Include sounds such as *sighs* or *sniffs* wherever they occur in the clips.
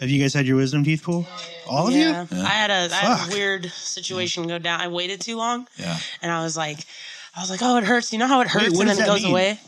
Have you guys had your wisdom teeth pulled? All of Yeah. you? I had a I had a weird situation go down. I waited too long, Yeah. and I was like, I was like, oh, it hurts. You know how it hurts, what and then it goes mean? away.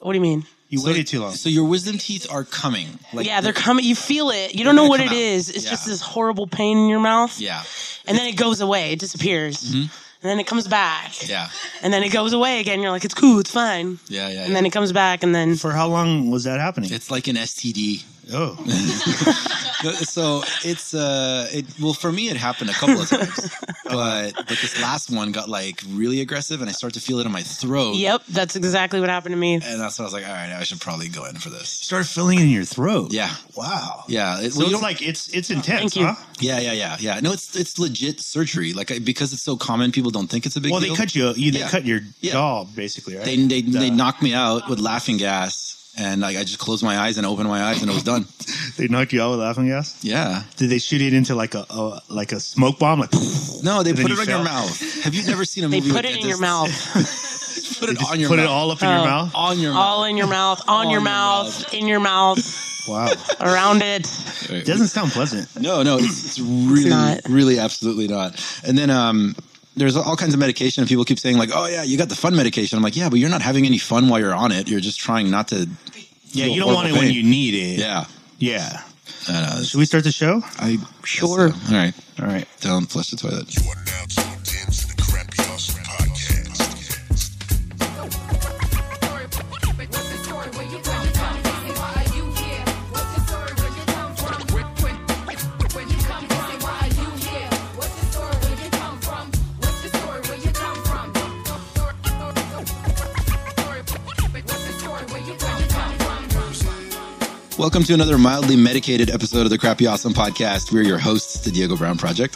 What do you mean? You waited too long. So your wisdom teeth are coming. Like yeah, they're coming. You feel it. You don't know what come it out. is. It's Yeah. just this horrible pain in your mouth, Yeah. and then it goes away. It disappears, mm-hmm. and then it comes back, Yeah. and then it goes away again. You're like, it's cool, it's fine, Yeah. Yeah. and then it comes back, and then For how long was that happening? it's like an STD. Oh, *laughs* so it's uh it well for me it happened a couple of *laughs* times but but this last one got like really aggressive and i start to feel it in my throat yep, that's exactly what happened to me. and that's when i was like all right i should probably go in for this started feeling it in your throat. yeah Wow. yeah it, So well, you it's don't- like it's it's intense, Thank you. huh? yeah yeah yeah yeah no it's it's legit surgery like I, because it's so common people don't think it's a big Well, deal they cut you. you they Yeah. cut your Yeah. jaw basically, right? they they, they Uh, knocked me out with laughing gas and like i just closed my eyes and opened my eyes and it was done *laughs* they knocked you out with laughing gas. yeah Did they shoot it into like a, a like a smoke bomb? Like *laughs* no they And then put you it on your mouth have you never seen a They movie put it in your mouth, *laughs* put it just on your mouth. put mouth it all up in your Oh. mouth. on your mouth all in your mouth, on, On your your mouth, in your mouth, Wow, around it. doesn't sound pleasant. No, no, it's, it's really, not. really, absolutely not. And then um, there's all kinds of medication, and people keep saying like, "Oh yeah, you got the fun medication." I'm like, "Yeah, but you're not having any fun while you're on it. You're just trying not to." Yeah, you don't want it horrible when you need it. Yeah, yeah. I know. Should we start the show? I Sure. so. All right, All right. don't flush the toilet. Welcome to another mildly medicated episode of the Crappy Awesome Podcast. We're your hosts, the Diego Brown Project.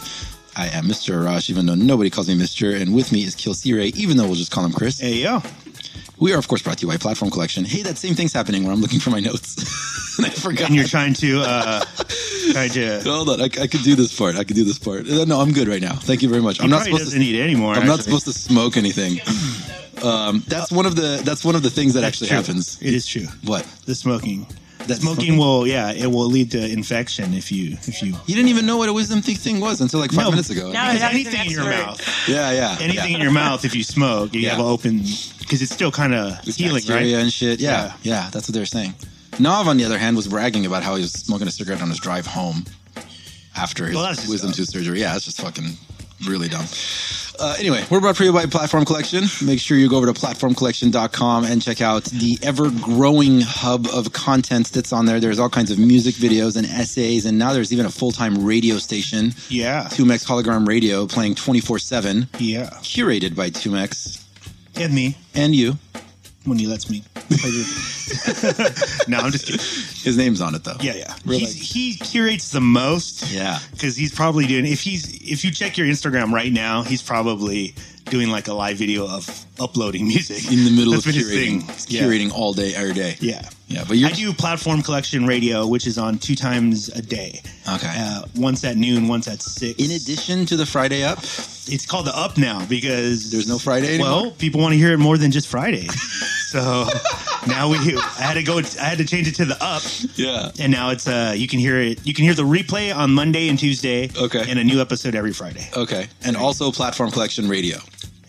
I am Mr. Arash, even though nobody calls me Mr. And with me is Kilsire, even though we'll just call him Chris. Hey yo. We are, of course, brought to you by Platform Collection. Hey, that same thing's happening where I'm looking for my notes. *laughs* and I forgot. And you're trying to uh *laughs* trying to. Hold on, I, I could do this part. I could do this part. Uh, No, I'm good right now. Thank you very much. I'm not supposed doesn't to. need it anymore. I'm not supposed to smoke anything. Um, that's one of the. That's one of the things that That's actually true. happens. It is true. What? The smoking. That Smoking will, yeah, it will lead to infection if you if you. You didn't even know what a wisdom teeth thing was until like five No. minutes ago. Now Because he's an anything in your expert. mouth, Yeah, yeah. anything yeah. in your mouth, if you smoke, you Yeah. have an open because it's still kind of It's healing, bacteria right? and shit. Yeah, yeah, That's what they're saying. Nav, on the other hand, was bragging about how he was smoking a cigarette on his drive home after his Well, that's just wisdom tooth surgery. Yeah, it's just fucking really dumb. Uh, anyway, we're brought to you by Platform Collection. Make sure you go over to platformcollection.com and check out the ever growing hub of content that's on there. There's all kinds of music videos and essays, and now there's even a full time radio station, Yeah, 2Mex Hologram Radio, playing 24 7, yeah. curated by 2Mex And me and you. when he lets me. Play *laughs* the- no, I'm just kidding. His name's on it, though. Yeah, yeah. We're He's, he curates the most. Yeah. because he's probably doing. If he's if you check your Instagram right now, he's probably doing like a live video of uploading music in the middle That's of been his curating, thing. He's curating all day, every day. Yeah. Yeah. But you're I do platform collection radio, which is on two times a day. okay. Uh, once at noon, once at six. In addition to the Friday up, it's called the up now because There's no Friday anymore? Well, people want to hear it more than just Friday, *laughs* so now we. I had to go. I had to change it to the up, yeah, and now it's uh you can hear it. You can hear the replay on Monday and Tuesday. Okay. and a new episode every Friday. okay, and also Platform Collection Radio.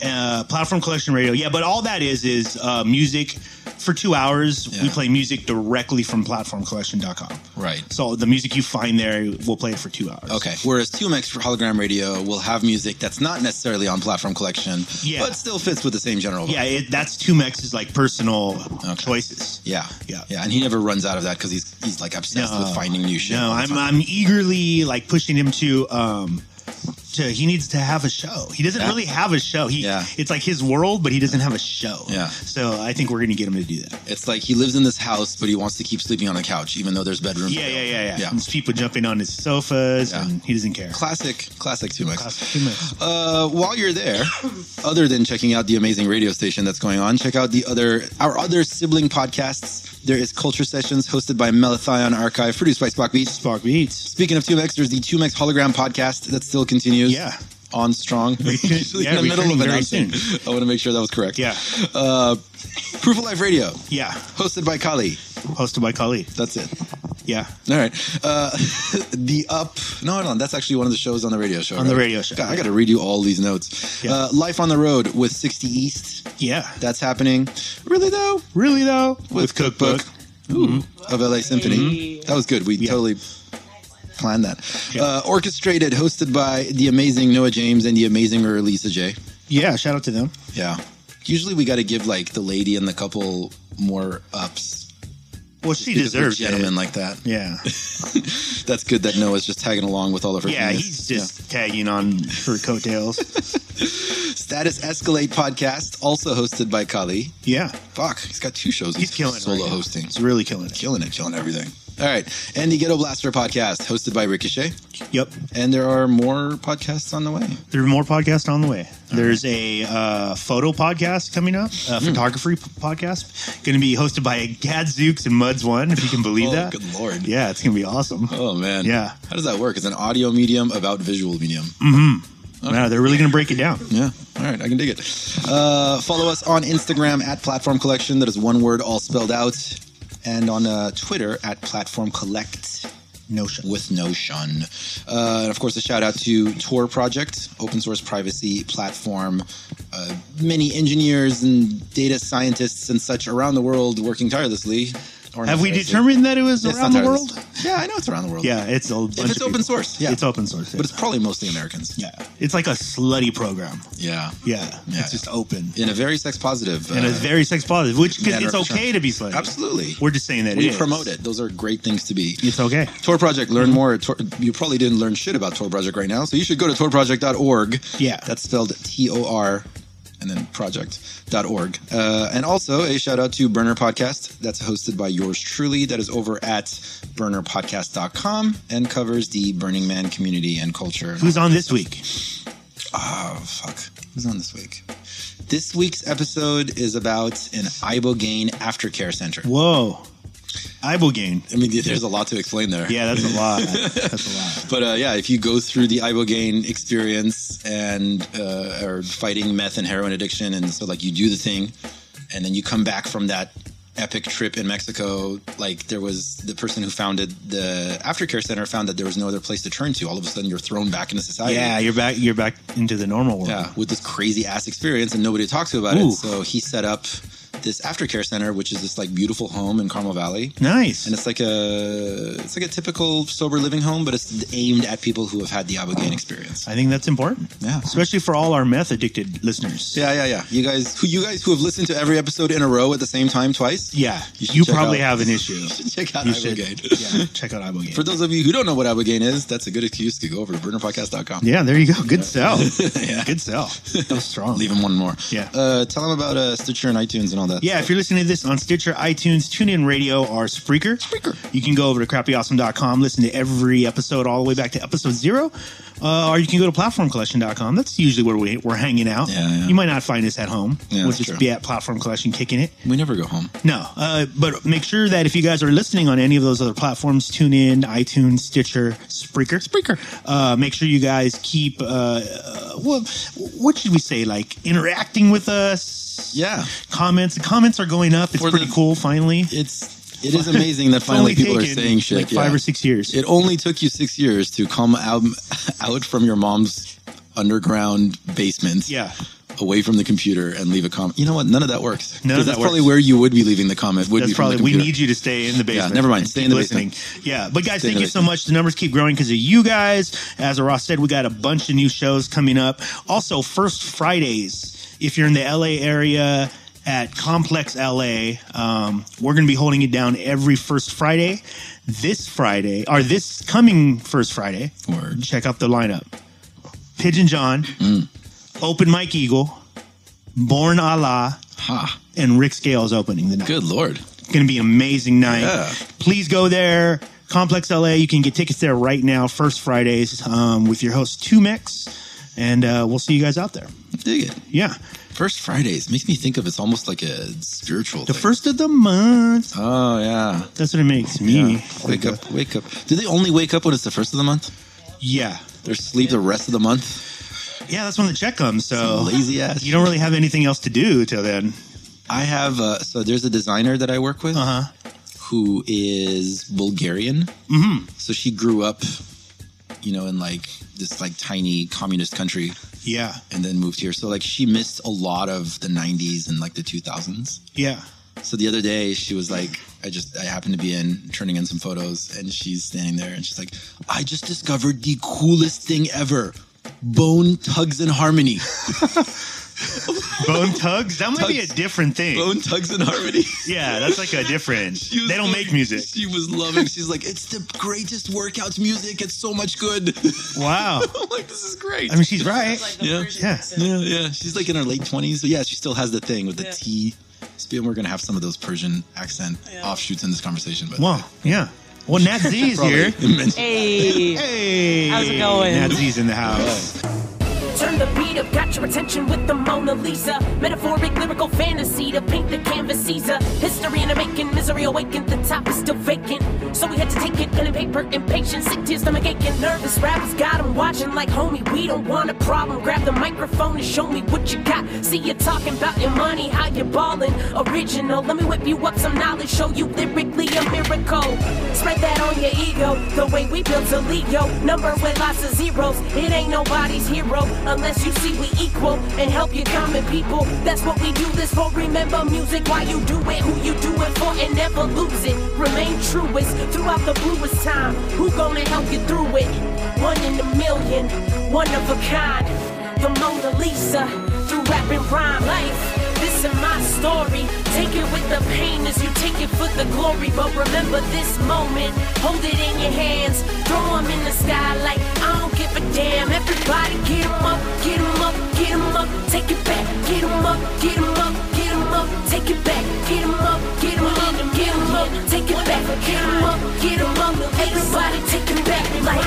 Uh, platform collection radio. Yeah, but all that is is uh, music for two hours. We play music directly from platformcollection.com. Right. So the music you find there, we'll play it for two hours. Okay. Whereas 2Mex for Hologram Radio will have music that's not necessarily on Platform Collection, Yeah. but still fits with the same general. vibe. Yeah, it, that's two Mex's like personal choices. Yeah, Yeah. yeah, and he never runs out of that because he's he's like obsessed with finding new shit. No, I'm. I'm eagerly like pushing him to um to he needs to have a show. He doesn't Yeah. really have a show. He Yeah. it's like his world, but he doesn't have a show. Yeah. So I think we're gonna get him to do that. It's like he lives in this house, but he wants to keep sleeping on the couch, even though there's bedrooms. Yeah, yeah, yeah, yeah. Yeah. There's people jumping on his sofas Yeah. and he doesn't care. Classic, classic 2Mex. Classic two Mex. Uh, while you're there, other than checking out the amazing radio station that's going on, check out the other our other sibling podcasts. There is Culture Sessions hosted by Melathion Archive, produced by Spock Beats. Spark Beats. Speaking of 2Mex, there's the 2Mex Hologram podcast that still continues. Yeah. On strong. *laughs* Usually yeah, in the middle of returning very announcing. *laughs* I want to make sure that was correct. Yeah. Uh, Proof of Life Radio, Yeah. hosted by Kali. Hosted by Kali. That's it. Yeah. All right. Uh, *laughs* the Up. No, hold on. That's actually one of the shows on the radio show. On the radio show, God, I got to read you all these notes. Yeah. Uh, Life on the Road with 60 East. Yeah. That's happening. Really, though? Really though, with, Cookbook. Ooh, of LA Symphony. That was good. We Yeah. totally planned that. Yeah. Uh, orchestrated, hosted by the amazing Noah James and the amazing Lisa J. Yeah. Shout out to them. Yeah. Usually we got to give like the lady and the couple more ups. Well, she deserves gentlemen it. like that. Yeah. *laughs* That's good that Noah's just tagging along with all of her. Yeah. things. He's just tagging on her coattails. *laughs* Status Escalate podcast, also hosted by Kali. yeah. Fuck, he's got two shows. He's killing it. solo right now. hosting. He's really killing it. Killing it, killing everything. All right, and the Ghetto Blaster podcast, hosted by Ricochet. Yep. And there are more podcasts on the way. There are more podcasts on the way. There's a uh, photo podcast coming up, Hmm. a photography p- podcast, going to be hosted by Gadzooks and Muds One, if you can believe *laughs* oh, that. good lord. Yeah, it's going to be awesome. Oh man. Yeah. How does that work? It's an audio medium about visual medium. Mm-hmm. Yeah, they're really going to break it down. Yeah. All right, I can dig it. Uh, follow us on Instagram at Platform Collection. That is one word, all spelled out. And on uh, Twitter at Platform Collect. Notion. with Notion. Uh, and of course, a shout out to Tor Project, open source privacy platform. Uh, many engineers and data scientists and such around the world working tirelessly. Or Have not we tirelessly. determined that it was It's around not the tireless. world? Yeah, I know it's around the world. Yeah, it's a bunch If it's of open people. source, yeah. It's open source. But it's probably mostly Americans. yeah, it's like a slutty program. Yeah. Yeah, Yeah. it's just open In a very sex positive. and uh, it's very sex positive, which 'cause manner it's of okay to be slutty. Absolutely. We're just saying that we it is. promote it. Those are great things to be. It's okay. Tor Project, learn more. at Tor, you probably didn't learn shit about Tor Project right now, so you should go to torproject.org. Yeah. That's spelled T O R and then project.org. Uh, and also a shout out to Burner Podcast. That's hosted by yours truly. That is over at burnerpodcast.com and covers the Burning Man community and culture. Who's on this week? Oh, fuck. Who's on this week? This week's episode is about an Ibogaine aftercare center. Whoa, Ibogaine. I mean, there's a lot to explain there. Yeah, that's a lot. *laughs* That's a lot. But uh, yeah, if you go through the ibogaine experience and uh, are fighting meth and heroin addiction, and so like you do the thing, and then you come back from that epic trip in Mexico, like there was the person who founded the aftercare center found that there was no other place to turn to. All of a sudden, you're thrown back into society. Yeah, you're back. You're back into the normal world. Yeah, with this crazy ass experience and nobody to talk to about Ooh. it. So he set up this aftercare center, which is this like beautiful home in Carmel Valley. Nice. And it's like a it's like a typical sober living home, but it's aimed at people who have had the Ibogaine experience. I think that's important. Yeah. Especially for all our meth addicted listeners. Yeah, yeah, yeah. You guys, who you guys who have listened to every episode in a row at the same time twice, Yeah. You You, probably out- have an *laughs* issue. check out You should. *laughs* Yeah. Check out Ibogaine. For those of you who don't know what Ibogaine is, that's a good excuse to go over to burnerpodcast.com. yeah, there you go. Good sell. *laughs* Yeah. Good sell. That was strong. Leave him one more. Yeah. Uh, tell them about uh, Stitcher and iTunes and all that. Yeah, if you're listening to this on Stitcher, iTunes, TuneIn Radio, or Spreaker, Spreaker. you can go over to crappyawesome.com, listen to every episode all the way back to episode zero, uh, or you can go to platformcollection.com. That's usually where we, we're hanging out. Yeah, yeah. You might not find us at home. Yeah, we'll just true. be at Platform Collection kicking it. we never go home. No, uh, but make sure that if you guys are listening on any of those other platforms, tune in, iTunes, Stitcher, Spreaker, Spreaker. Uh, make sure you guys keep, uh, uh, what, what should we say, like interacting with us. Yeah. Comments. Comments are going up. It's For pretty the- cool. Finally, It's it is amazing that *laughs* It's finally only people are taken, saying shit. Like five yeah. or six years. It only took you six years to come out out from your mom's underground basement. yeah. Away from the computer and leave a comment. You know what? None of that works. None 'Cause of that that's probably works. where you would be leaving the comment. Would That's be from the probably we computer. need you to stay in the basement. never mind. and Stay keep in the listening. basement. Yeah, but guys, Stay in thank the you so basement. much. The numbers keep growing because of you guys. As Ross said, we got a bunch of new shows coming up. Also, first Fridays. If you're in the LA area at Complex LA, um, we're going to be holding it down every first Friday. This Friday, or this coming first Friday, Word. check out the lineup: Pigeon John, Mm. Open Mike Eagle, Born Allah, Ha! and Rick Scales opening the night. Good lord. Going to be an amazing night. Yeah. Please go there. Complex LA. You can get tickets there right now. First Fridays um, with your host 2Mex, and uh, we'll see you guys out there. Dig it. Yeah, First Fridays makes me think of it's almost like a spiritual. the thing. first of the month. Oh yeah. That's what it makes me. Yeah. Wake up, wake up. Do they only wake up when it's the first of the month? Yeah, They're sleep the rest of the month? yeah. That's when the check comes. So Lazy ass. you don't really have anything else to do till then. I have uh, so there's a designer that I work with Uh huh. who is Bulgarian. Mm-hmm. So she grew up, you know, in like this like tiny communist country Yeah. and then moved here. So like she missed a lot of the 90s and like the 2000s. Yeah. So the other day she was like, I just I happened to be in turning in some photos, and she's standing there, and she's like, I just discovered the coolest thing ever. Bone Tugs and Harmony. *laughs* *laughs* Bone Tugs? That might be a different thing. Bone Tugs and Harmony. Yeah, that's like a *laughs* different. They don't like- make music. She was loving. She's like, it's the greatest workouts music. It's so much good. *laughs* Wow. I'm like, this is great. I mean, she's right. Like the Yeah. Yeah. yeah, yeah. She's like in her late twenties, but yeah, she still has the thing with the Yeah. T. Speaking, we're gonna have some of those Persian accent Yeah. offshoots in this conversation. But Well, yeah. Well, Nat Z is here. Hey. Hey. How's it going? Nat Z's in the house. Turn the beat up, got your attention with the Mona Lisa. Metaphoric, lyrical fantasy to paint the canvas Caesar. History in the making, misery awakened, the top is still vacant. So we had to take it, pen and paper, impatient, sick to stomach aching. Nervous rappers got 'em watching like, homie, we don't want a problem. Grab the microphone and show me what you got. See you talking about your money, how you ballin'. Original, let me whip you up some knowledge, show you lyrically a miracle. Spread that on your ego, the way we built a Leo. Number with lots of zeros, it ain't nobody's hero unless you see we equal and help your common people. That's what we do this for. Remember music why you do it, who you do it for, and never lose it. Remain truest throughout the bluest time. Who gonna help you through it? One in a million, one of a kind. The Mona Lisa through rap and rhyme life. Is my story. Take it with the pain as you take it for the glory. But remember this moment. Hold it in your hands. Throw 'em in the sky like I don't give a damn. Everybody get 'em up, get 'em up, get 'em up. Take it back. Get 'em up, get 'em up, get 'em up. Take it back. Get 'em up, get 'em up, get 'em up. Take it back. Get 'em up, get 'em up. Everybody take it back like.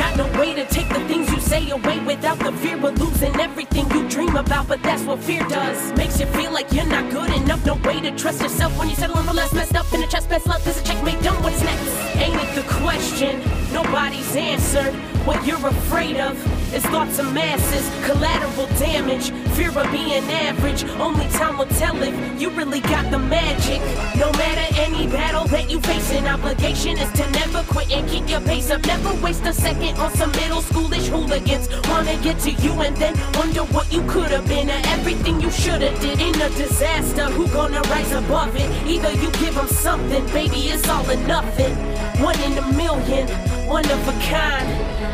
Got no way to take the things you say away without the fear of losing everything you about. But that's what fear does. Makes you feel like you're not good enough. No way to trust yourself when you're settling for less. Messed up in the chest, best luck. There's a checkmate done. What's next? Ain't it the question? Nobody's answered. What you're afraid of is thoughts of masses, collateral damage, fear of being average. Only time will tell if you really got the magic. No matter any battle that you face, an obligation is to never quit and keep your pace up. Never waste a second on some middle schoolish hooligans. Wanna get to you and then wonder what you could have been or everything you should have did in a disaster. Who gonna rise above it? Either you give them something, baby, it's all or nothing. One in a million, one of a kind.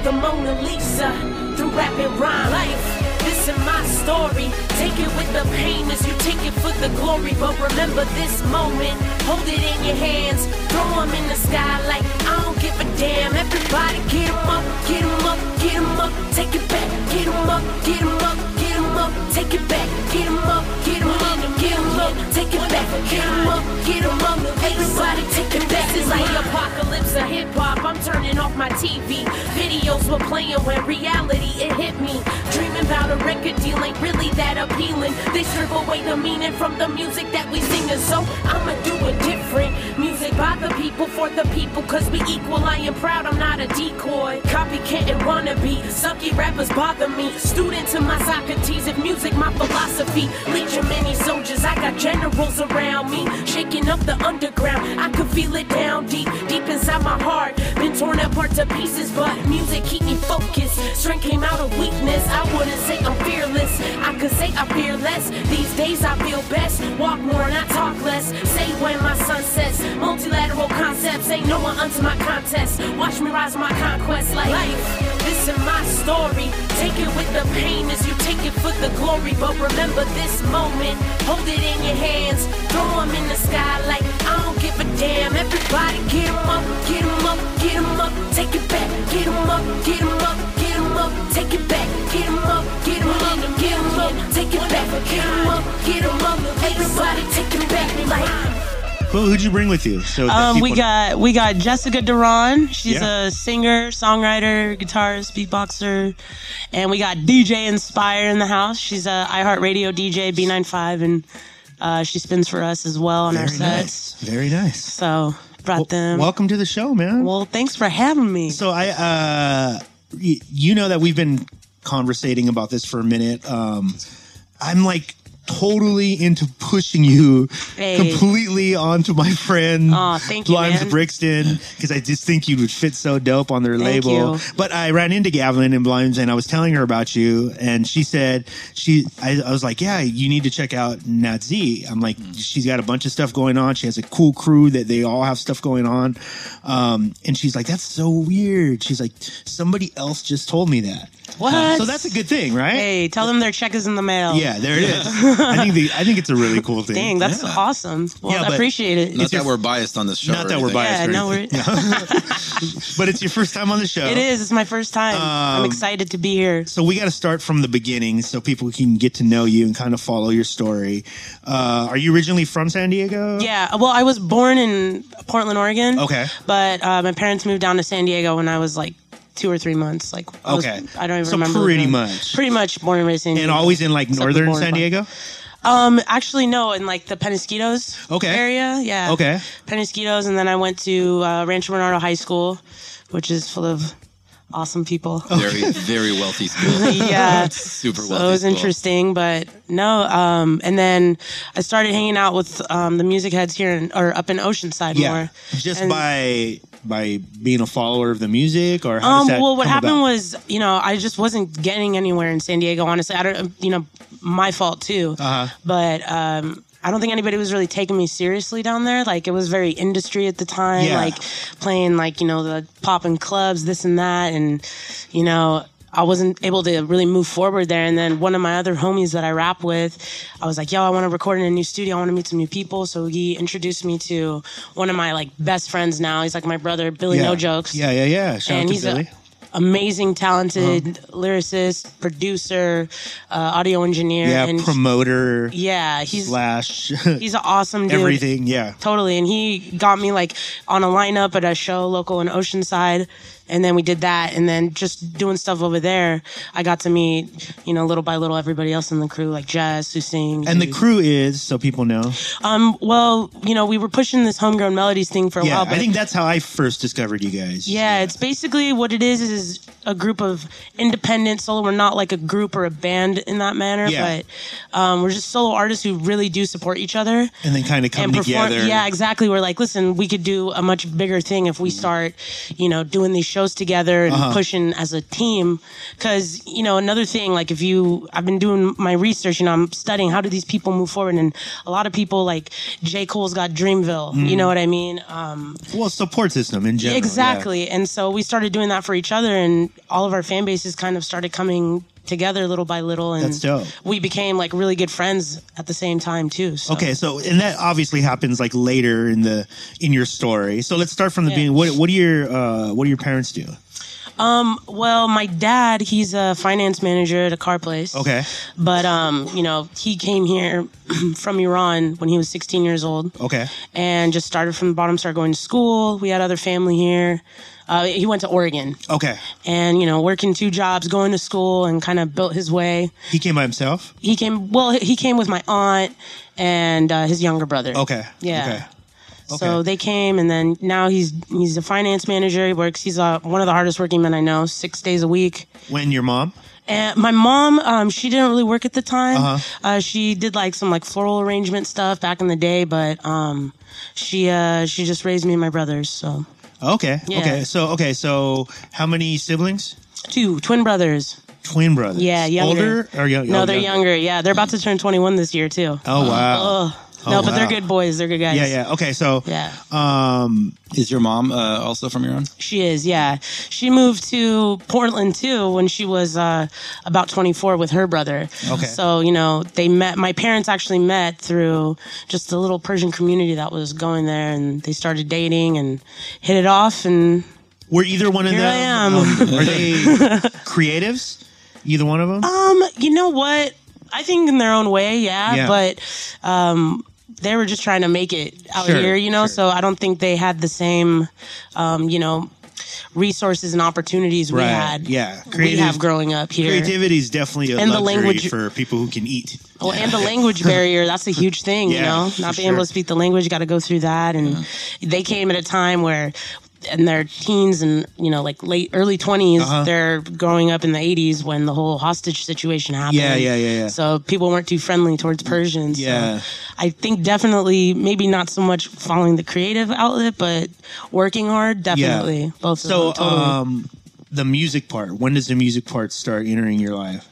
The Mona Lisa through rap and rhyme. Life, this is my story. Take it with the pain as you take it for the glory. But remember this moment, hold it in your hands. Throw 'em in the sky like I don't give a damn. Everybody get 'em up, get 'em up, get 'em up. Take it back, get 'em up, get 'em up, get 'em up. Take it back, get 'em up, get 'em up, get 'em up. Take it back, get 'em up, get 'em up. Everybody take it back. This is like apocalypse of hip hop. I'm turning off my TV. Videos were playing when reality it hit me. Dreaming about a record deal ain't really that appealing. They strip away the meaning from the music that we sing, and so I'ma do it different. Music by the people for the people, cause we equal. I am proud, I'm not a decoy. Copycat and wannabe. Sucky rappers bother me. Student to my Socrates, if music my philosophy. Legion many soldiers, I got generals around me. Shaking up the underground, I could feel it down deep, deep inside my heart. Been torn apart to pieces, but music keep me focused. Strength came out of weakness. I wouldn't say I'm fearless. I could say I fear less. These days I feel best. Walk more and I talk less. Say when my sun sets. Multilateral concepts ain't no one unto my contest. Watch me rise my conquest like life. This is my story. Take it with the pain as you take it for the glory. But remember this moment. Hold it in your hands. Throw 'em in the sky like I don't give a damn. Everybody get 'em up, get 'em up, get 'em up. Take it back, get 'em up, get 'em up, get 'em up. Take it back, get 'em up, get 'em up, get 'em up. Take it back, get 'em up, get 'em up. Everybody take it back like. Who, who'd you bring with you? So Um, we got we got Jessica Duran. She's Yeah. a singer, songwriter, guitarist, beatboxer, and we got DJ Inspire in the house. She's a iHeartRadio DJ B95, and uh, she spins for us as well on our sets. nice. Very nice. So brought them. Welcome to the show, man. well, thanks for having me. So I, uh, y- you know that we've been conversating about this for a minute. Um, I'm like totally into pushing you Hey. completely onto my friend Aw, thank you, Blimes man. Brixton because I just think you would fit so dope on their Thank label. you. But I ran into Gavlin and Blimes and I was telling her about you and she said she I, I was like, Yeah, you need to check out Nat Z. I'm like, she's got a bunch of stuff going on. She has a cool crew that they all have stuff going on. Um, and she's like, That's so weird. She's like, somebody else just told me that. What? So that's a good thing, right? Hey, tell them their check is in the mail. Yeah, there it is. I think the, I think it's a really cool thing. Dang, that's awesome. Well, Yeah, I but- appreciate it. Not your- that we're biased on this show. Not or that we're anything. biased. yeah, or no, we're, *laughs* *laughs* but it's your first time on the show. it is. It's my first time. I'm Um, excited to be here. So we got to start from the beginning so people can get to know you and kind of follow your story. Uh, are you originally from San Diego? Yeah, well, I was born in Portland, Oregon. Okay. But uh, my parents moved down to San Diego when I was like two or three months. Like, I was- Okay. I don't even So remember. pretty much. Pretty much born and raised in And always in like Except northern born San. Diego? Um, actually, no, in like the Penasquitos Okay. area. Yeah. Okay. Penasquitos, and then I went to uh, Rancho Bernardo High School, which is full of awesome people. *laughs* Very, very wealthy school. *laughs* yeah. Super So wealthy. it was school. interesting, but no. Um, and then I started hanging out with um, the music heads here in, or up in Oceanside Yeah. more. Just And- by by being a follower of the music or how Um, does that well, what come happened about? was, you know, I just wasn't getting anywhere in San Diego. Honestly, I don't, you know, my fault too. Uh-huh. But um, I don't think anybody was really taking me seriously down there. Like it was very industry at the time, Yeah. like playing like you know the popping clubs, this and that, and you know. I wasn't able to really move forward there. And then one of my other homies that I rap with, I was like, yo, I want to record in a new studio. I want to meet some new people. So he introduced me to one of my like best friends now. He's like my brother, Billy yeah. No Jokes Yeah, yeah, yeah. Shout and out to he's Billy. a amazing, talented Uh-huh. lyricist, producer, uh, audio engineer, yeah, and promoter yeah, he's slash *laughs* he's an awesome dude. everything. Yeah. Totally, and he got me like on a lineup at a show local in Oceanside, and then we did that, and then just doing stuff over there, I got to meet, you know, little by little everybody else in the crew, like Jess who sings, And the crew is, so people know. um, well, you know, we were pushing this homegrown melodies thing for a Yeah, while, but I think that's how I first discovered you guys. Yeah, it's basically what it is is a group of independent solo. We're not like a group or a band in that manner, Yeah. but um, we're just solo artists who really do support each other And then kind of come perform. together. Yeah, exactly. We're like, listen, we could do a much bigger thing if we start, you know, doing these shows together and Uh-huh. pushing as a team. Because you know, another thing, like if you, I've been doing my research. You know, I'm studying how do these people move forward, and a lot of people like J. Cole's got Dreamville. Mm-hmm. You know what I mean? Um, Well, support system in general. yeah. Exactly. And so we started doing that for each other, and all of our fan bases kind of started coming together little by little. And That's dope. we became like really good friends at the same time, too. So. Okay, so and that obviously happens like later in the in your story. So let's start from the Yeah. beginning. What what do your uh, what do your parents do? Well, my dad, he's a finance manager at a car place. Okay, But, um, you know, he came here *clears throat* from Iran when he was 16 years old. okay, And just started from the bottom, started going to school. We had other family here. Uh, he went to Oregon okay. and, you know, working two jobs, going to school, and kind of built his way. He came by himself. he came well he came with my aunt and uh, his younger brother Okay, Yeah. Okay. So they came and then now he's he's a finance manager he works he's uh, one of the hardest working men i know six days a week When your mom? and my mom um, she didn't really work at the time Uh-huh. uh, she did like some like floral arrangement stuff back in the day but um, she uh, she just raised me and my brothers so Okay, Yeah. okay. So okay, so how many siblings? two twin brothers Twin brothers. yeah younger Older or young? no oh, they're younger yeah they're about to turn 21 this year too Oh wow. Ugh. No Oh, but they're good boys they're good guys Yeah, yeah. Okay, so yeah um, Is your mom uh, also from Iran? She is, yeah. She moved to Portland too when she was uh, about 24 with her brother. Okay. So, you know, they met, my parents actually met through just a little Persian community that was going there and they started dating and hit it off. And were either one of them? I am. um, *laughs* are they creatives? Either one of them? um, you know what? I think in their own way, yeah. Yeah. But um, they were just trying to make it out Sure, here, you know? sure. So I don't think they had the same, um, you know, resources and opportunities we right. had. Yeah. we have growing up here. Creativity is definitely a And the luxury language- for people who can eat. Well, and the language *laughs* barrier, that's a huge thing, you know? Not being sure. able to speak the language, you got to go through that. And they came at a time where in their teens and you know like late early 20s Uh-huh. they're growing up in the 80s when the whole hostage situation happened Yeah, yeah, yeah, yeah. so people weren't too friendly towards persians so Yeah. i think definitely maybe not so much following the creative outlet but working hard definitely both of So, them, totally. um, the music part. When does the music part start entering your life?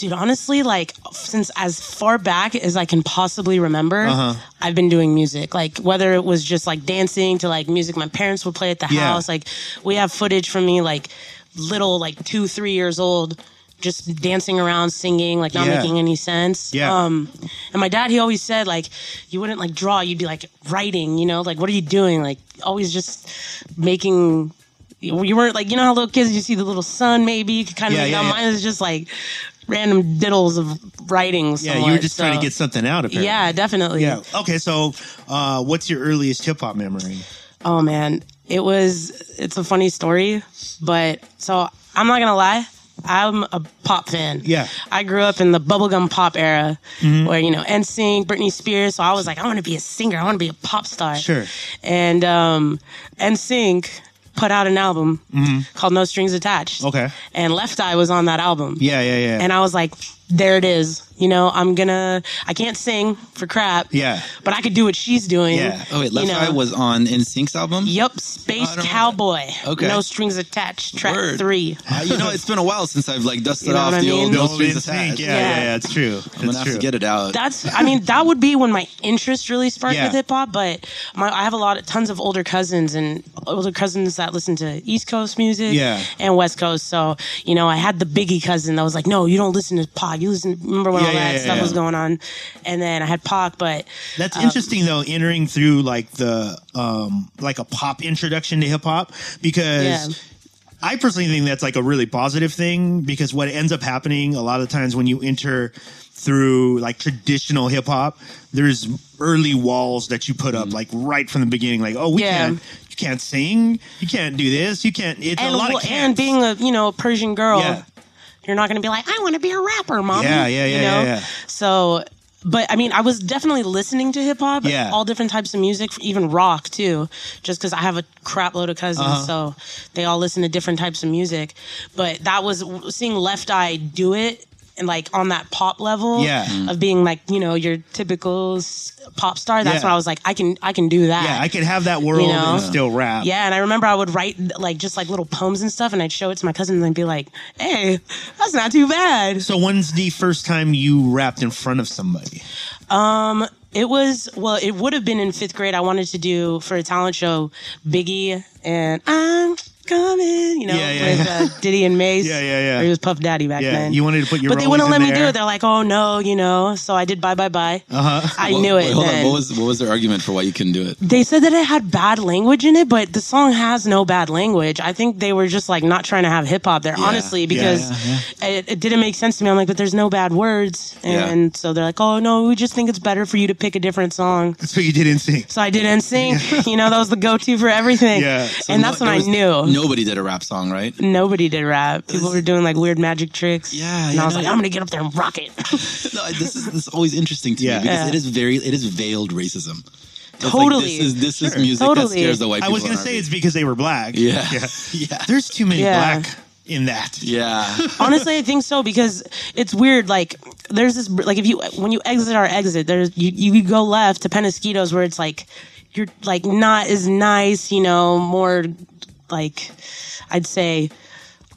Dude, honestly, like since as far back as I can possibly remember, Uh-huh. I've been doing music. Like whether it was just like dancing to like music my parents would play at the Yeah. house. Like we have footage from me like little, like two, three years old, just dancing around, singing, like not Yeah. making any sense. Yeah. Um, and my dad, he always said like you wouldn't like draw, you'd be like writing. You know, like what are you doing? Like always just making. You weren't like you know how little kids you see the little sun maybe you could kind of Yeah, yeah, yeah. Mine is just like random diddles of writings. Yeah, you were just trying to get something out of it. Yeah, definitely. Yeah. Okay. So, uh, what's your earliest hip hop memory? Oh man, it was. It's a funny story, but so I'm not gonna lie. I'm a pop fan. Yeah. Mm-hmm. I grew up in the bubblegum pop era where, you know, NSYNC, Britney Spears. So I was like, I want to be a singer. I want to be a pop star. Sure. And um, NSYNC put out an album called No Strings Attached. Mm-hmm. Okay. And Left Eye was on that album. Yeah, yeah, yeah. And I was like, there it is. You know, I'm gonna, I can't sing for crap. Yeah. But I could do what she's doing. Yeah. Oh wait, you Left know. Eye was on In NSYNC's album. Yep, Space I don't know Cowboy. Okay. No strings attached. Track Word. three. Uh, you know, it's been a while since I've like dusted You know off what I the old mean? No No Strings Strings Attached. Yeah, yeah, Yeah. yeah, It's true. I'm gonna It's have true. to get it out. That's, I mean, that would be when my interest really sparked Yeah. with hip hop. But my, I have a lot of tons of older cousins and older cousins that listen to East Coast music Yeah. and West Coast. So you know, I had the Biggie cousin that was like, "No, you don't listen to pop. You listen." Remember when Yeah, all yeah, that yeah, stuff was going on? And then I had Pac, but That's Um, interesting though, entering through like the um like a pop introduction to hip hop because. I personally think that's like a really positive thing because what ends up happening a lot of times when you enter through like traditional hip hop, there's early walls that you put up like right from the beginning, like, oh, we. Yeah. can't, you can't sing, you can't do this, you can't. It's and a lot well, of and being a you know a Persian girl, Yeah. You're not going to be like, I want to be a rapper, mom. Yeah, yeah, yeah, you know? yeah, yeah. So, but I mean, I was definitely listening to hip hop, Yeah. all different types of music, even rock too, just because I have a crap load of cousins, Uh-huh. so they all listen to different types of music. But that was seeing Left Eye do it. And like on that pop level Yeah. of being like you know your typical pop star, that's Yeah. when I was like I can I can do that. yeah, I can have that world know? and still rap. Yeah, and I remember I would write like just like little poems and stuff, and I'd show it to my cousin and they'd be like, "Hey, that's not too bad." So when's the first time you rapped in front of somebody? Um, It was well, it would have been in fifth grade. I wanted to do for a talent show, Biggie and I'm coming, you know, Yeah, yeah, with yeah. Uh, Diddy and Mase. *laughs* Yeah, yeah, yeah. Or he was Puff Daddy back Yeah, then. you wanted to put your but they wouldn't in let me there? do it. They're like, "Oh no," you know. So I did bye bye bye. Uh-huh. I Well, knew it. wait, hold then. on. What was what was their argument for why you couldn't do it? they said that it had bad language in it, but the song has no bad language. I think they were just like not trying to have hip hop there, honestly, because It, it didn't make sense to me. I'm like, but there's no bad words, Yeah. and so they're like, oh no, we just think it's better for you to pick a different song. That's what you didn't sing. So I did NSYNC. *laughs* you know, that was the go-to for everything. Yeah. So and no- that's when I was- knew Nobody did a rap song, right? nobody did rap. People were doing like weird magic tricks. Yeah, and yeah, I was no, like, yeah. I'm gonna get up there and rock it. *laughs* no, this is this is always interesting to Yeah. me because Yeah. it is very it is veiled racism. It's like, Totally. this is this is music that scares the white people. I was going to say it's because they were black. yeah. Yeah. *laughs* yeah. There's too many Yeah. black in that. Yeah. *laughs* Honestly, I think so because it's weird. Like, there's this like if you when you exit our exit, there's you you go left to Penasquitos where it's like you're like not as nice, you know, more like I'd say.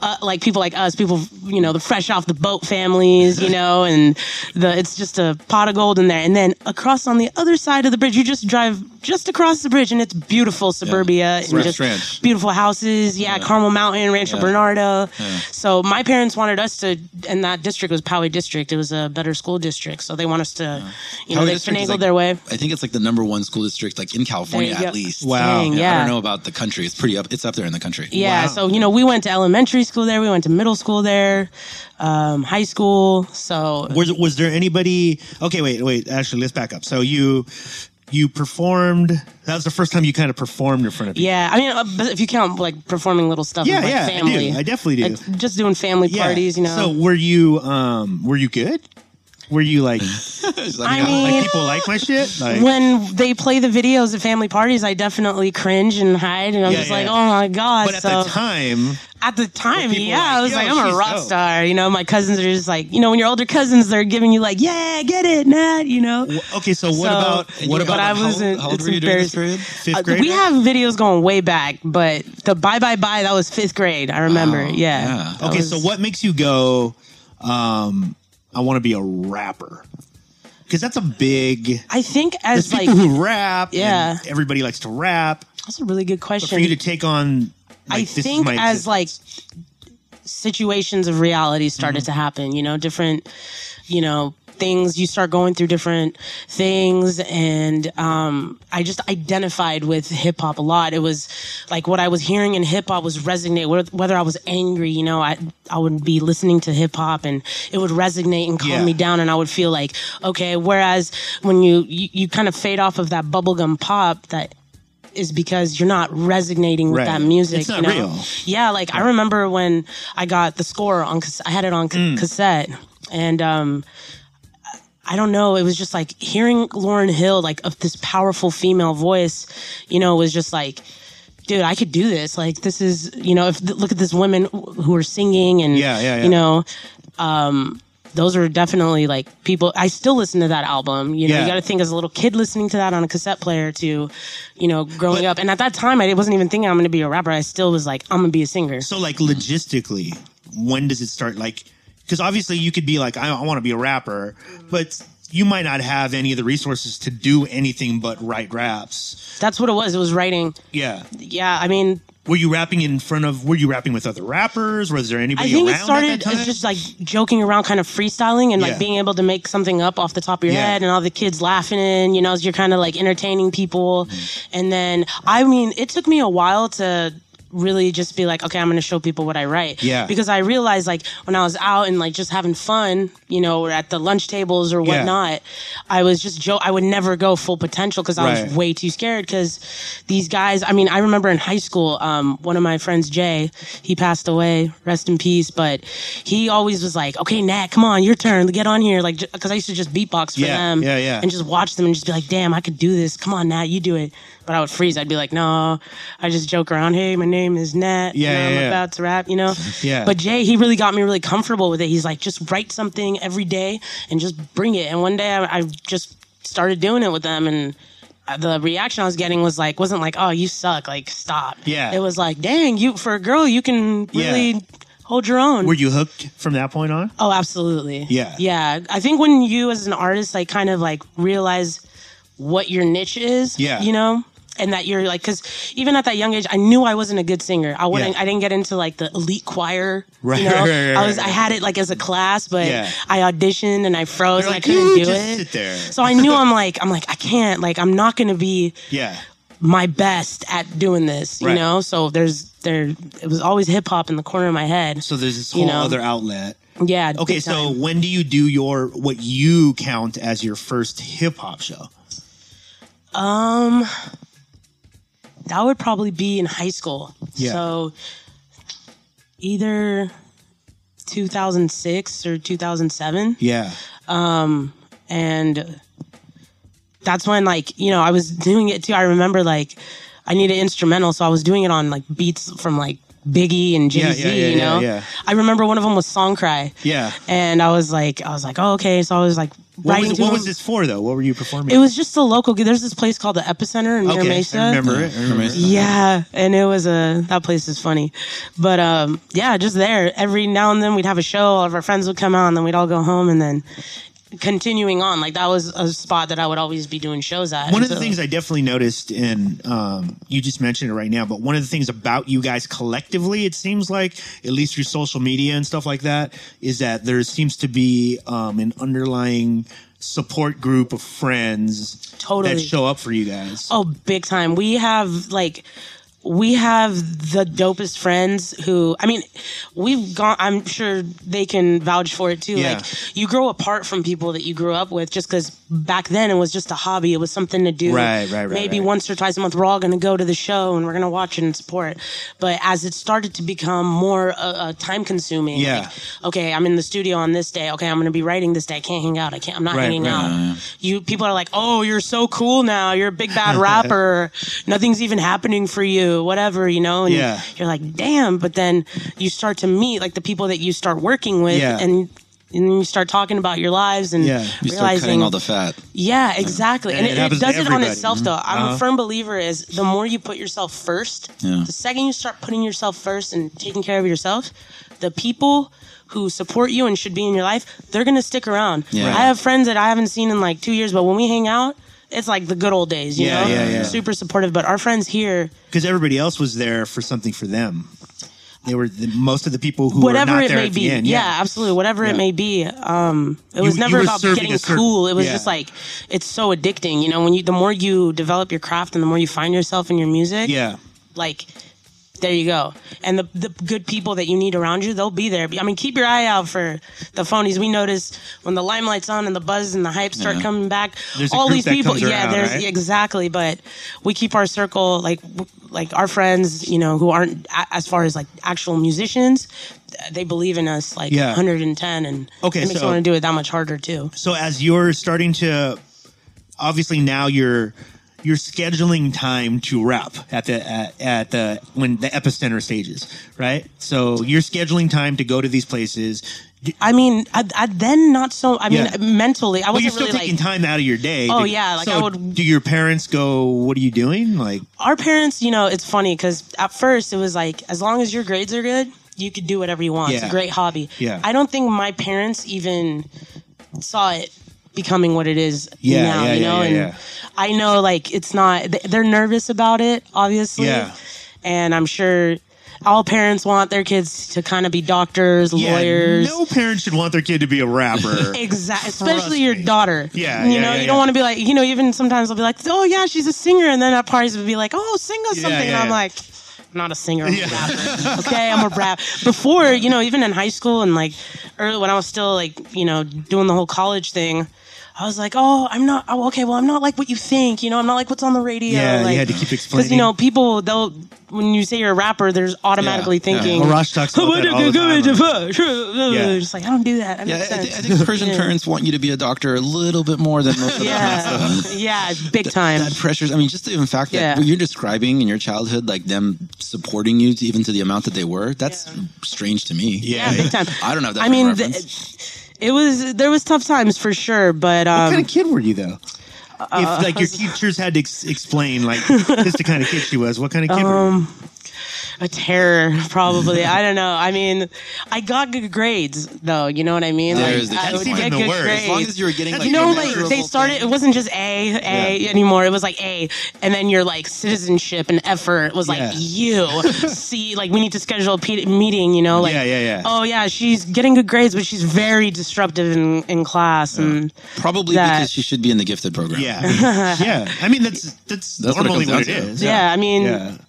Uh, like people like us, people you know the fresh off the boat families, you know, *laughs* and the it's just a pot of gold in there. And then across on the other side of the bridge, you just drive just across the bridge, and it's beautiful suburbia and Ranch just Ranch. beautiful houses. Yeah, Carmel Mountain, Rancho Bernardo. So my parents wanted us to, and that district was Poway District. It was a better school district, so they want us to, you know, Poway they District is finagled like- their way. I think it's like the number one school district like in California at least. Wow. Dang, Yeah, yeah. I don't know about the country. It's pretty up. It's up there in the country. Yeah, Wow. so you know, we went to elementary school there, we went to middle school there, um, high school. So Was was there anybody? Okay, wait, wait. Actually, let's back up. So you you performed. That was the first time you kind of performed in front of people. yeah, I mean, uh, but if you count like performing little stuff, Yeah, with, like, yeah, I do. family, I definitely do. Like, just doing family Yeah. parties, you know. So were you um were you good? Were you like, *laughs* Just I mean- like people like my shit? Like, when they play the videos at family parties, I definitely cringe and hide, and I'm Yeah, just yeah. like, oh my god. but at so the time, at the time, yeah, like, I was like, I'm a rock dope." star. You know, my cousins are just like, you know, when your older cousins, they're giving you like, yeah, get it, Nat. You know. okay. So what So- about what But about I wasn't- how old it's were you during this embarrassing. period? fifth Uh, grade? we have videos going way back, but the bye bye bye that was fifth grade. I remember. Wow, yeah. yeah. Okay, was- so what makes you go? Um, I want to be a rapper because that's a big. I think There's as like people who rap. Yeah. everybody likes to rap. that's a really good But question. for you to take on, like, I this is think my as like situations of reality started Mm-hmm. to happen, you know, different, you know, things you start going through different things and um I just identified with hip hop a lot. It was like what I was hearing in hip hop was resonate whether- I was angry, you know, I I would be listening to hip hop and it would resonate and calm Yeah. me down and I would feel like okay, whereas when you you, you kind of fade off of that bubblegum pop that is because you're not resonating with Right. that music. It's not you know? real. Yeah, like I remember when I got the score on, I had it on Mm. cassette, and um, I don't know, it was just like hearing Lauryn Hill, like of this powerful female voice, you know, was just like. Dude, I could do this. Like, this is, you know, if look at this women who are singing and, Yeah, yeah, yeah. you know, um, those are definitely like people. I still listen to that album. You know, Yeah. you got to think as a little kid listening to that on a cassette player to, you know, growing But- up. And at that time, I wasn't even thinking I'm going to be a rapper. I still was like, I'm going to be a singer. So, like, logistically, when does it start? Like, because obviously you could be like, I, I want to be a rapper, but you might not have any of the resources to do anything but write raps. That's what it was. It was writing. Yeah. Yeah, I mean, Were you rapping in front of? Were you rapping with other rappers? Was there anybody? I think around it started at that time? as just like joking around, kind of freestyling and Yeah. like being able to make something up off the top of your Yeah. head and all the kids laughing and, you know, as you're kind of like entertaining people. Mm-hmm. And then, I mean, it took me a while to really just be like, okay, I'm going to show people what I write. Yeah. Because I realized like when I was out and like just having fun, you know, or at the lunch tables or Yeah. whatnot, I was just joke. I would never go full potential because I Right. was way too scared because these guys, I mean, I remember in high school, um, one of my friends, Jay, he passed away, rest in peace, but he always was like, okay, Nat, come on, your turn, get on here. Like, because I used to just beatbox for Yeah, them yeah, yeah. and just watch them and just be like, damn, I could do this. Come on, Nat, you do it. But I would freeze. I'd be like, no, I just joke around. Hey, my name is Nat. Yeah, and yeah, I'm yeah. about to rap, you know? *laughs* Yeah. But Jay, he really got me really comfortable with it. He's like, just write something every day and just bring it. And one day I, I just started doing it with them and the reaction I was getting was like, wasn't like, oh, you suck, like stop. Yeah. It was like, dang, you for a girl, you can really Yeah. hold your own. Were you hooked from that point on? Oh, absolutely. Yeah. Yeah. I think when you as an artist like kind of like realize what your niche is, Yeah. you know, and that you're like, cause even at that young age, I knew I wasn't a good singer. I wouldn't, Yeah. I didn't get into like the elite choir. Right, You know, right, right, I was. I had it like as a class, but Yeah. I auditioned and I froze You're and I couldn't do just it. sit there." So I knew I'm like, I'm like, I can't, like, I'm not going to be Yeah. my best at doing this, you know? So there's, there, it was always hip hop in the corner of my head. So there's this You whole know. other outlet. Yeah. Okay, so time. when do you do your what you count as your first hip hop show? Um, that would probably be in high school. Yeah. So either 2006 or 2007. Yeah. Um, And that's when, like, you know, I was doing it too. I remember, like, I needed instrumental. So I was doing it on, like, beats from, like, Biggie and Jay Z. yeah, yeah, you know? yeah, yeah. I remember one of them was Song Cry. Yeah. And I was like, I was like, oh, okay. So I was like, What was, what was this for though? What were you performing? It was just a local. There's this place called the Epicenter in Mira okay. Mesa. I remember it. I remember. Yeah, and it was a that place is funny, but um, yeah, just there. Every now and then we'd have a show. All of our friends would come out, and then we'd all go home, and then continuing on. Like that was a spot that I would always be doing shows at. One of the So- things I definitely noticed, and um, you just mentioned it right now, but one of the things about you guys collectively, it seems like, at least through social media and stuff like that, is that there seems to be um, an underlying support group of friends Totally. that show up for you guys. Oh, big time. We have like we have the dopest friends who I mean, we've gone I'm sure they can vouch for it too. Yeah. Like you grow apart from people that you grew up with just because back then it was just a hobby. It was something to do. Right, right, right, Maybe right. once or twice a month we're all gonna go to the show and we're gonna watch it and support. But as it started to become more uh, uh, time consuming, Yeah. like, okay, I'm in the studio on this day. Okay, I'm gonna be writing this day. I can't hang out. I can't. I'm not Right, hanging right. out. You people are like, oh, you're so cool now. You're a big bad *laughs* rapper. Nothing's even happening for you. Whatever, you know. And Yeah. you're like, damn. But then you start to meet like the people that you start working with, Yeah. and and then you start talking about your lives and Yeah. You realizing cutting all the fat. yeah, exactly. And And, it it, it does it on itself, though. I'm Uh-huh. a firm believer is the more you put yourself first, Yeah. the second you start putting yourself first and taking care of yourself, the people who support you and should be in your life, they're gonna stick around. Yeah. I have friends that I haven't seen in like two years, but when we hang out, it's like the good old days, you Yeah, know? yeah, yeah. Super supportive. But our friends here, because everybody else was there for something for them. They were the, most of the people who were whatever not it there may at the be, end. yeah. absolutely, whatever it may be. Um, it was you never were about serving getting a certain- cool. It was yeah. just like it's so addicting, you know. When you, the more you develop your craft and the more you find yourself in your music, yeah. like there you go. And the the good people that you need around you, they'll be there. I mean, keep your eye out for the phonies. We notice when the limelight's on and the buzz and the hype start Yeah. coming back. There's all these people, yeah, around, there's right? exactly. But we keep our circle like like our friends, you know, who aren't as far as like actual musicians. They believe in us like Yeah. 110, and Okay, it makes so- want to do it that much harder too. So as you're starting to, obviously now you're you're scheduling time to rap at the at, at the when the epicenter stages, right? So you're scheduling time to go to these places. I mean, I, I then not so. I mean, Yeah. mentally, I wasn't you're still really taking like. time out of your day. Oh, yeah, like, so I would- Do your parents go? What are you doing? Like, our parents, you know, it's funny because at first it was like, as long as your grades are good, you could do whatever you want. It's a great hobby. Yeah. I don't think my parents even saw it becoming what it is Yeah, now, yeah, you know? yeah, and. I know, like, it's not, they're nervous about it, obviously. Yeah. And I'm sure all parents want their kids to kind of be doctors, yeah, lawyers. no parent should want their kid to be a rapper. *laughs* Exactly, especially your daughter. Yeah, you yeah, know, yeah, you don't want to be like, you know, even sometimes I'll be like, oh yeah, she's a singer, and then at parties would be like, oh, sing us something, and I'm like, I'm not a singer, I'm a rapper. *laughs* okay, I'm a rap. Before, you know, even in high school and like early when I was still like, you know, doing the whole college thing. I was like, oh, I'm not. Oh, okay, well, I'm not like what you think. You know, I'm not like what's on the radio. Yeah, you had to keep explaining Because you know, people they'll when you say you're a rapper, there's automatically Yeah, yeah. thinking. Well, Rosh talks about that all the time. Yeah. Just like I don't do that. That Yeah, I, makes I sense. I think Persian *laughs* Yeah. parents want you to be a doctor a little bit more than most of the Yeah, *laughs* yeah, big time. that pressures. I mean, just the fact that Yeah. what you're describing in your childhood, like them supporting you to, even to the amount that they were, that's Yeah. strange to me. Yeah. yeah, big time. I don't have that. I mean, frame of th- reference. It was there was tough times for sure, but What um, kind of kid were you though? Uh, if like your teachers had to ex- explain like *laughs* this is the kind of kid she was, what kind of kid were Um, you? A terror probably. I don't know. I mean, I got good grades though. You know what I mean? There's the I would get good worst. grades. as long as you were getting like you know, like they started. It wasn't just A A anymore. It was like A, and then your like citizenship and effort was like Yeah. you. *laughs* See, like we need to schedule a meeting. You know, like Yeah, yeah, yeah. Oh yeah, she's getting good grades, but she's very disruptive in in class, and Probably that- because she should be in the gifted program. Yeah, yeah. I mean that's that's, That's normally what, down it to. is. yeah, I mean,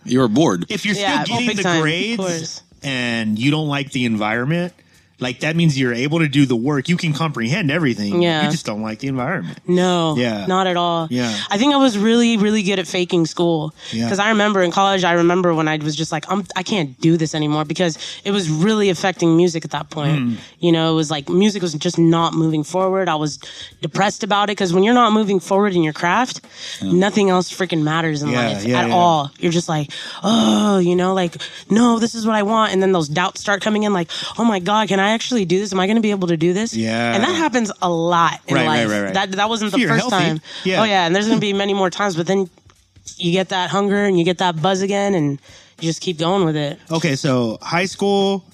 yeah. You were bored. If you're Yeah, still oh, getting big the time, of grades course. and you don't like the environment, like that means you're able to do the work. You can comprehend everything. Yeah. You just don't like the environment. No, Yeah. not at all. Yeah. I think I was really, really good at faking school. Yeah. Because I remember in college, I remember when I was just like, I'm, I can't do this anymore because it was really affecting music at that point. Hmm. You know, it was like music was just not moving forward. I was depressed about it because when you're not moving forward in your craft, nothing else freaking matters in Yeah, life yeah, at yeah. all. You're just like, oh, you know, like, no, this is what I want. And then those doubts start coming in like, oh my God, can I actually do this? Am I going to be able to do this? Yeah. And that happens a lot in Right, right, life. right, right. That, that wasn't the you're first healthy, time. yeah. Oh yeah, and there's gonna be many more times, but then you get that hunger and you get that buzz again, and you just keep going with it. Okay, so high school,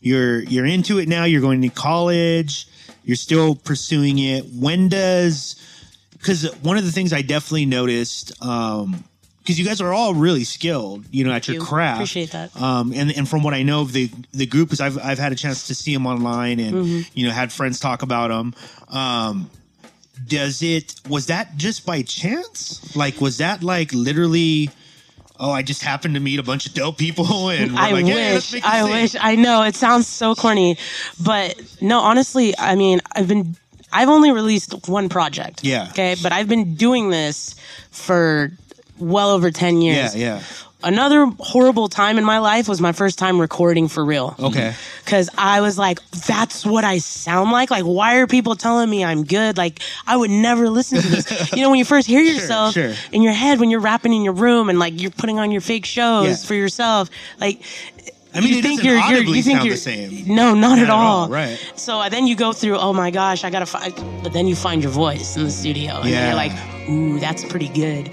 you're you're into it now. You're going to college. You're still pursuing it. When does? Because one of the things I definitely noticed, um, because you guys are all really skilled, you know, at your you. craft. Appreciate that. Um, and and from what I know of the the group, is I've I've had a chance to see them online and Mm-hmm. you know had friends talk about them. Um, does it was that just by chance? Like was that like literally? oh, I just happened to meet a bunch of dope people, *laughs* and I like, "Hey, wish. I thing." wish. I know it sounds so corny, but no, honestly, I mean, I've been, I've only released one project. Yeah. Okay, but I've been doing this for well over ten years. yeah. Yeah. Another horrible time in my life was my first time recording for real. Okay. Cause I was like, that's what I sound like. Like, why are people telling me I'm good? Like, I would never listen to this. *laughs* you know, when you first hear yourself sure. in your head, when you're rapping in your room and like you're putting on your fake shows Yeah. for yourself, like, I mean, you it think you're, you're you think you're the same. No, not, at, at all. all, right. So uh, then you go through, oh my gosh, I gotta find, but then you find your voice in the studio, and Yeah. you're like, ooh, that's pretty good.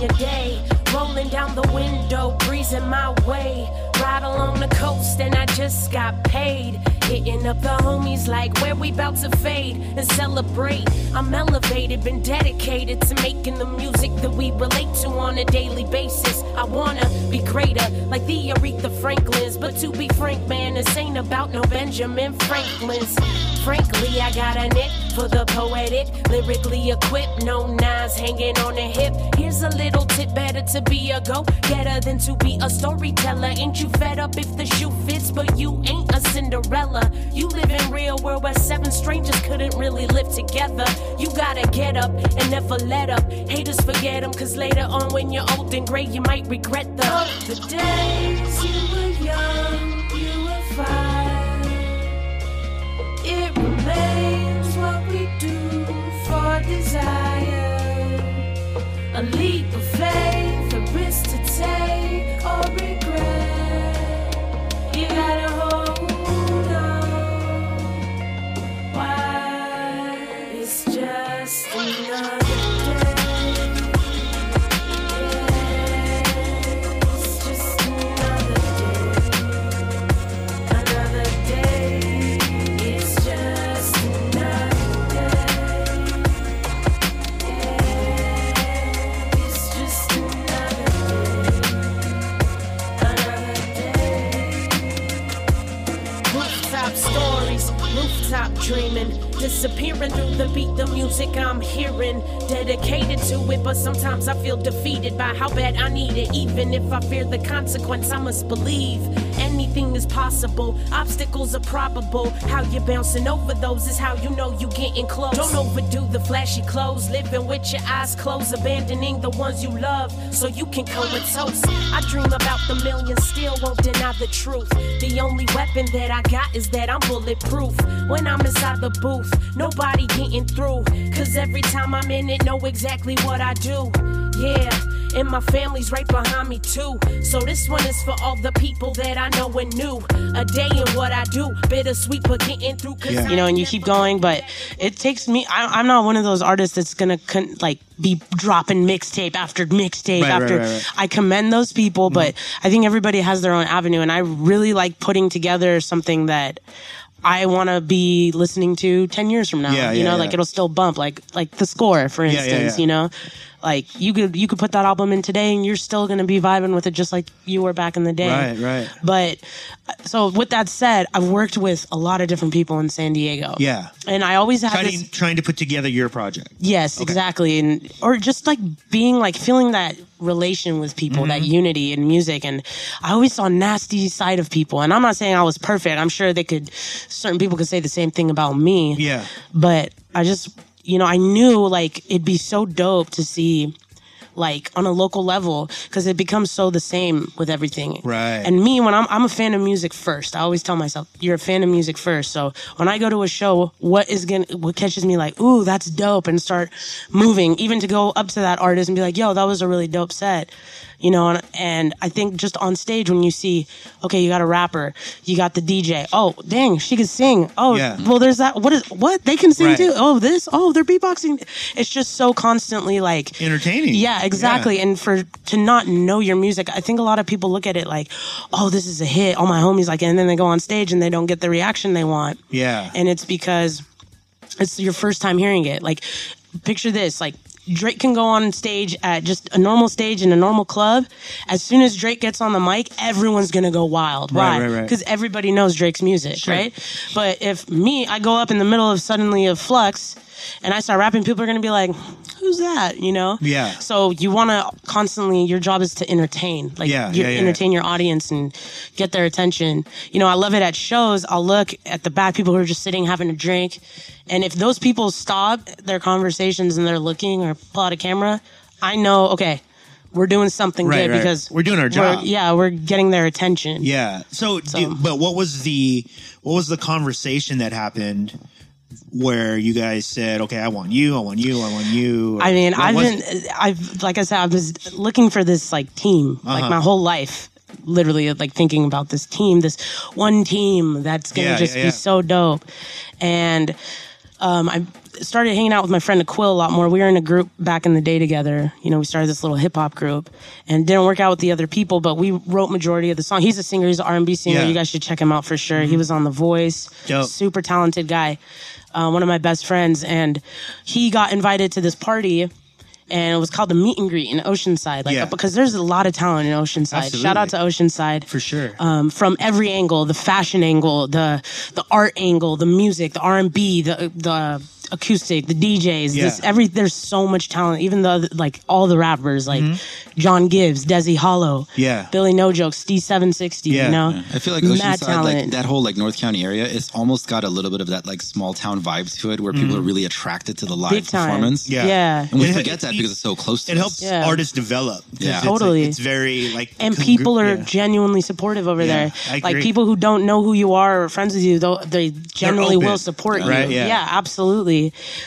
California day. Rolling down the window, breezing my way. Ride along the coast, and I just got paid. Hitting up the homies like where we bout to fade and celebrate. I'm elevated, been dedicated to making the music that we relate to on a daily basis. I wanna be greater, like the Aretha Franklins. But to be frank, man, this ain't about no Benjamin Franklins. Frankly, I got a nick for the poetic, lyrically equipped, no knives hanging on the hip. Here's a little tip better to be a go getter than to be a storyteller. Ain't you fed up if the shoe fits, but you ain't a Cinderella? You live in real world where seven strangers couldn't really live together. You gotta get up and never let up. Haters forget them, cause later on when you're old and gray, you might regret the, the days you were young, you were fine. It remains what we do for desire. A leap Disappearing through the beat, the music I'm hearing. Dedicated to it, but sometimes I feel defeated by how bad I need it. Even if I fear the consequence, I must believe anything is possible. Obstacles are probable. How you're bouncing over those is how you know you getting close. Don't overdo the flashy clothes. Living with your eyes closed, abandoning the ones you love so you can comatose. I dream about the million, still won't deny the truth. The only weapon that I got is that I'm bulletproof. When I'm inside the booth, nobody getting through. Cause every time I'm in it, know exactly what I do. Yeah, and my family's right behind me too. So this one is for all the people that I know and knew. A day in what I do, bittersweet but getting through. Cause Yeah. you know, and you keep going, but it takes me. I, I'm not one of those artists that's gonna con- like be dropping mixtape after mixtape Right, right, after. right, right. I commend those people, mm-hmm. but I think everybody has their own avenue, and I really like putting together something that. I want to be listening to 10 years from now. Yeah, you yeah, know, yeah. like it'll still bump like like the score for yeah, instance, yeah. you know. Like you could you could put that album in today and you're still going to be vibing with it just like you were back in the day. Right, right. But so with that said, I've worked with a lot of different people in San Diego. Yeah. And I always have Trying, this trying to put together your project. Yes, exactly. And or just like being like feeling that relation with people, that Mm-hmm. unity in music. And I always saw nasty side of people. And I'm not saying I was perfect. I'm sure they could certain people could say the same thing about me. Yeah. But I just you know, I knew like it'd be so dope to see like on a local level because it becomes so the same with everything. Right. And me, when I'm I'm a fan of music first, I always tell myself, you're a fan of music first. So when I go to a show, what is gonna what catches me like, ooh, that's dope, and start moving, even to go up to that artist and be like, yo, that was a really dope set. You know, and, and I think just on stage when you see, okay, you got a rapper, you got the DJ. Oh, dang, she can sing. Oh, Yeah. well, there's that. What is what they can sing Right. too? Oh, this. Oh, they're beatboxing. It's just so constantly like Entertaining. yeah, Yeah, exactly. And for to not know your music, I think a lot of people look at it like, "Oh, this is a hit." All my homies like, it, and then they go on stage and they don't get the reaction they want. Yeah. and it's because it's your first time hearing it. Like, picture this: like Drake can go on stage at just a normal stage in a normal club. As soon as Drake gets on the mic, everyone's gonna go wild. Right, Why? right, right. Because everybody knows Drake's music, right? But if me, I go up in the middle of suddenly of flux. And I start rapping, people are gonna be like, "Who's that?" You know? Yeah. So you want to constantly. Your job is to entertain, like Yeah, you yeah, yeah. entertain your audience and get their attention. You know, I love it at shows. I'll look at the back, people who are just sitting having a drink, and if those people stop their conversations and they're looking or pull out a camera, I know, okay, we're doing something Right, good right. because We're doing our job. yeah, we're getting their attention. Yeah. So, do- but what was the what was the conversation that happened where you guys said, "Okay, I want you, I want you, I want you"? I mean, What I've been, it? I've, like I said, I was looking for this like team, like Uh-huh. my whole life, literally like thinking about this team, this one team that's gonna Yeah, just yeah, be so dope. And um, I started hanging out with my friend Aquil a lot more. We were in a group back in the day together. You know, we started this little hip hop group, and didn't work out with the other people. But we wrote majority of the song. He's a singer. He's an R and B singer. Yeah. Mm-hmm. You guys should check him out for sure. He was on The Voice. Dope. Super talented guy. Uh, one of my best friends, and he got invited to this party and it was called the meet and greet in Oceanside. Like Yeah. because there's a lot of talent in Oceanside. Shout out to Oceanside For sure. Um, from every angle, the fashion angle, the the art angle, the music, the R and B, the the acoustic, the DJs. Yeah. This every there's so much talent. Even though like all the rappers like John Gibbs, Desi Hollow, Mm-hmm. Yeah. Billy No Joke, Steve Seven Sixty. Yeah. You know, I feel like Oceanside, like that whole like North County area, it's almost got a little bit of that like small town vibe to it, where people are really attracted to the live. Big time. performance. Yeah. yeah. and we It- forget that because it's so close to it us. helps Yeah. artists develop. Yeah. It's- Totally. It's, very like and con- people are yeah. genuinely supportive over Yeah, there. I Like people who don't know who you are or friends with you, they generally will support right? you. Yeah. absolutely.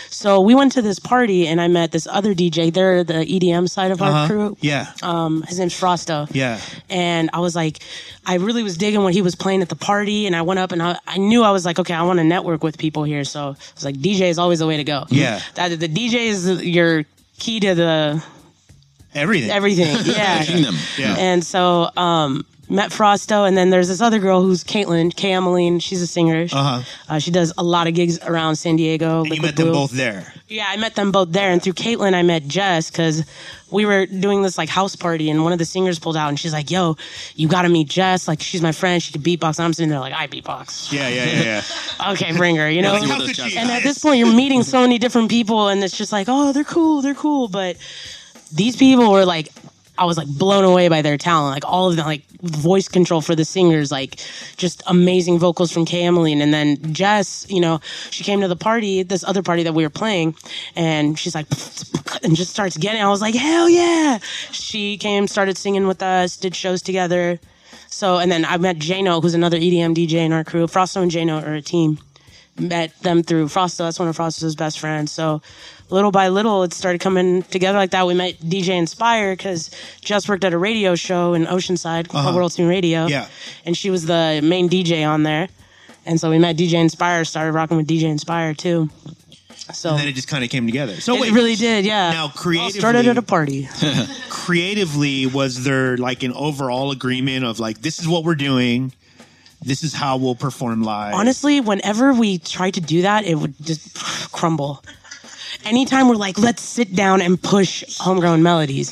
So we went to this party and I met this other DJ. They're the EDM side of our Uh-huh. crew. Yeah. Um, his name's Frosto. Yeah. And I was like, I really was digging what he was playing at the party, and I went up and I, I knew I was like, okay, I want to network with people here. So I was like, DJ is always the way to go. Yeah. *laughs* That the DJ is your key to the Everything. everything. *laughs* Yeah. Yeah. And so, um, met Frosto, and then there's this other girl who's Caitlin, Kay Emmeline. She's a singer. Uh-huh. Uh, she does a lot of gigs around San Diego. And you Liquid met them Blue. both there. Yeah, I met them both there, and through Caitlin, I met Jess because we were doing this like house party, and one of the singers pulled out, and she's like, "Yo, you got to meet Jess. Like, she's my friend. She could beatbox." And I'm sitting there like, "I beatbox. Yeah, yeah, yeah, yeah. *laughs* Okay, bring her." You know. Like, what how those could jobs you? And at this point, you're meeting so many different people, and it's just like, oh, they're cool, they're cool. But these people were like, I was like blown away by their talent. Like all of them, like voice control for the singers, like just amazing vocals from Kay Emmeline. And then Jess, you know, she came to the party, this other party that we were playing, and she's like, *sniffs* and just starts getting. I was like, hell yeah! She came, started singing with us, did shows together. So, and then I met Jano, who's another EDM DJ in our crew. Frosto and Jano are a team met them through Frosto. That's one of Frosto's best friends. So little by little, it started coming together like that. We met DJ Inspire because Jess worked at a radio show in Oceanside called World Tune Radio. Uh-huh. Yeah. And she was the main DJ on there. And so we met DJ Inspire, started rocking with DJ Inspire too. So And then it just kind of came together. So it wait, really did, yeah. Now, creatively- started at a party. *laughs* creatively, was there like an overall agreement of like, this is what we're doing, this is how we'll perform live? Honestly, whenever we tried to do that, it would just crumble. Anytime we're like, let's sit down and push homegrown melodies,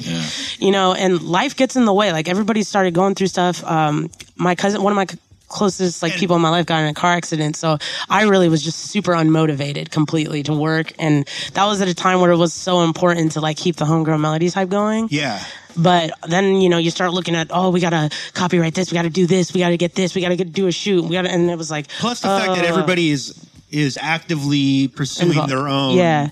you know, and life gets in the way. Like everybody started going through stuff. Um, my cousin, one of my closest like people in my life got in a car accident, so I really was just super unmotivated completely to work, and that was at a time where it was so important to like keep the homegrown melodies type going. yeah. But then you know you start looking at oh we gotta copyright this we gotta do this we gotta get this we gotta get, do a shoot we gotta and it was like Plus the fact that uh, everybody is is actively pursuing invo- their own. yeah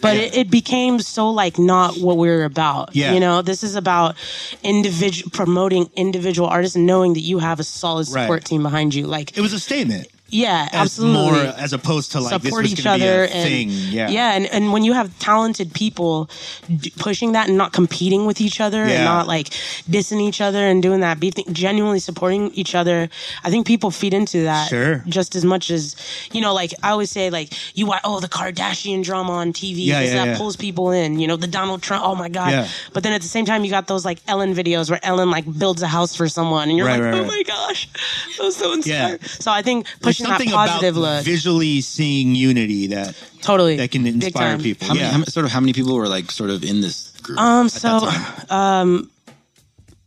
but Yeah. It, it became so like not what we are about Yeah. you know this is about individual promoting individual artists and knowing that you have a solid Right. support team behind you like It was a statement. Yeah, as absolutely. more as opposed to like support each other a and thing. Yeah, yeah and, and when you have talented people d- pushing that and not competing with each other Yeah. and not like dissing each other and doing that be th- genuinely supporting each other i think people feed into that Sure. just as much as you know like i always say like you watch oh the kardashian drama on tv Yeah, yeah, that yeah. pulls people in you know the donald trump oh my god but then at the same time you got those like ellen videos where ellen like builds a house for someone and you're Right, like right, oh right. my gosh that was so Yeah. inspiring so i think pushing something positive about look visually seeing unity that totally that can inspire people. How many, yeah. how sort of how many people were like sort of in this group? Um. at that So, time? um,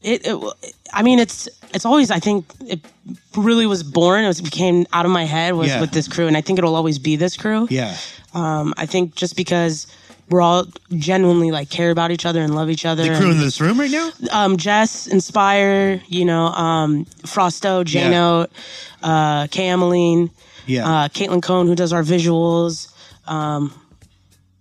it, it. I mean, it's it's always. I think it really was born. It was, became out of my head was Yeah. with this crew, and I think it'll always be this crew. yeah. Um. I think just because we're all genuinely like care about each other and love each other. The crew and, in this room right now? um, Jess, Inspire, you know, um, Frosto, J Yeah. Uh, Kay Emmeline, Yeah. uh, Caitlin Cohn, who does our visuals. Um,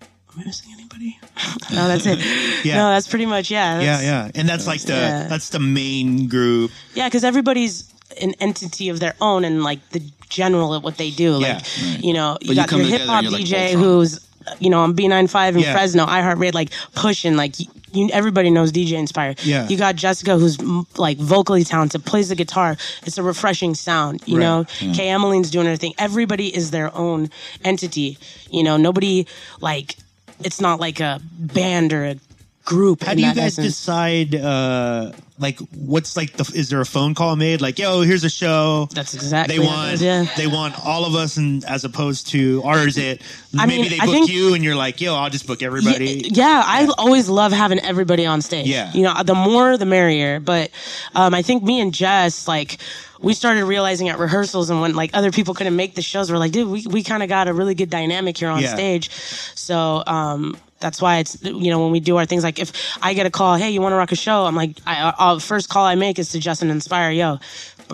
am I missing anybody? *laughs* no, that's it. *laughs* Yeah. No, that's pretty much yeah. yeah, yeah. And that's like the Yeah. that's the main group. Yeah, because everybody's an entity of their own and like the general at what they do. Yeah. Like, you know, you you got come your hip hop and you're like DJ Voltron. who's, you know, on B95 in Yeah. Fresno, iHeartRadio, like pushing, like you, everybody knows DJ Inspire. Yeah. You got Jessica who's m- like vocally talented, plays the guitar. It's a refreshing sound, you Right. know. Mm. Kay Emmeline's doing her thing. Everybody is their own entity. You know, nobody like, it's not like a band or a group. How do you guys essence. decide uh like what's like the is there a phone call made like yo here's a show That's exactly they want yeah. they want all of us and as opposed to ours, it I maybe mean, they book think- you and you're like yo I'll just book everybody Yeah, yeah, I always love having everybody on stage. Yeah. You know, the more the merrier. But um, I think me and Jess, like, we started realizing at rehearsals and when like other people couldn't make the shows, we're like, dude, we, we kind of got a really good dynamic here on Yeah. stage. So um, that's why it's you know when we do our things like if I get a call, hey, you want to rock a show? I'm like, I, I'll, first call I make is to Justin Inspire, yo.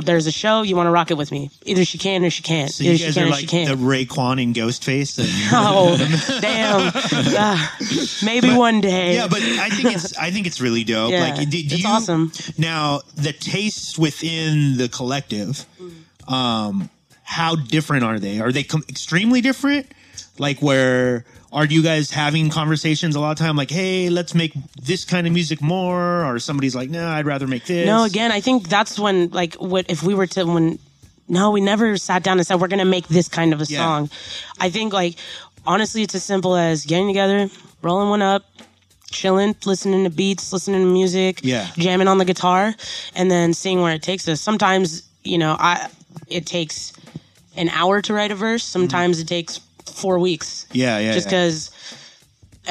There's a show. You want to rock it with me? Either she can or she can't. so Either you she guys can are or like she can't. the Raekwon and Ghostface and- *laughs* Oh, *laughs* damn. Ah, maybe one day. yeah but I think it's I think it's really dope Yeah, like do, do it's you awesome. now the tastes within the collective um how different are they are they com- extremely different like where are you guys having conversations a lot of time like hey let's make this kind of music more or somebody's like no i'd rather make this No, again, I think that's when, like, what if we were to when? No, we never sat down and said we're gonna make this kind of a Yeah. song. I think, like, honestly, it's as simple as getting together, rolling one up, chilling, listening to beats, listening to music, Yeah. jamming on the guitar, and then seeing where it takes us. Sometimes, you know, I it takes an hour to write a verse. Sometimes it takes four weeks. Yeah yeah just yeah. because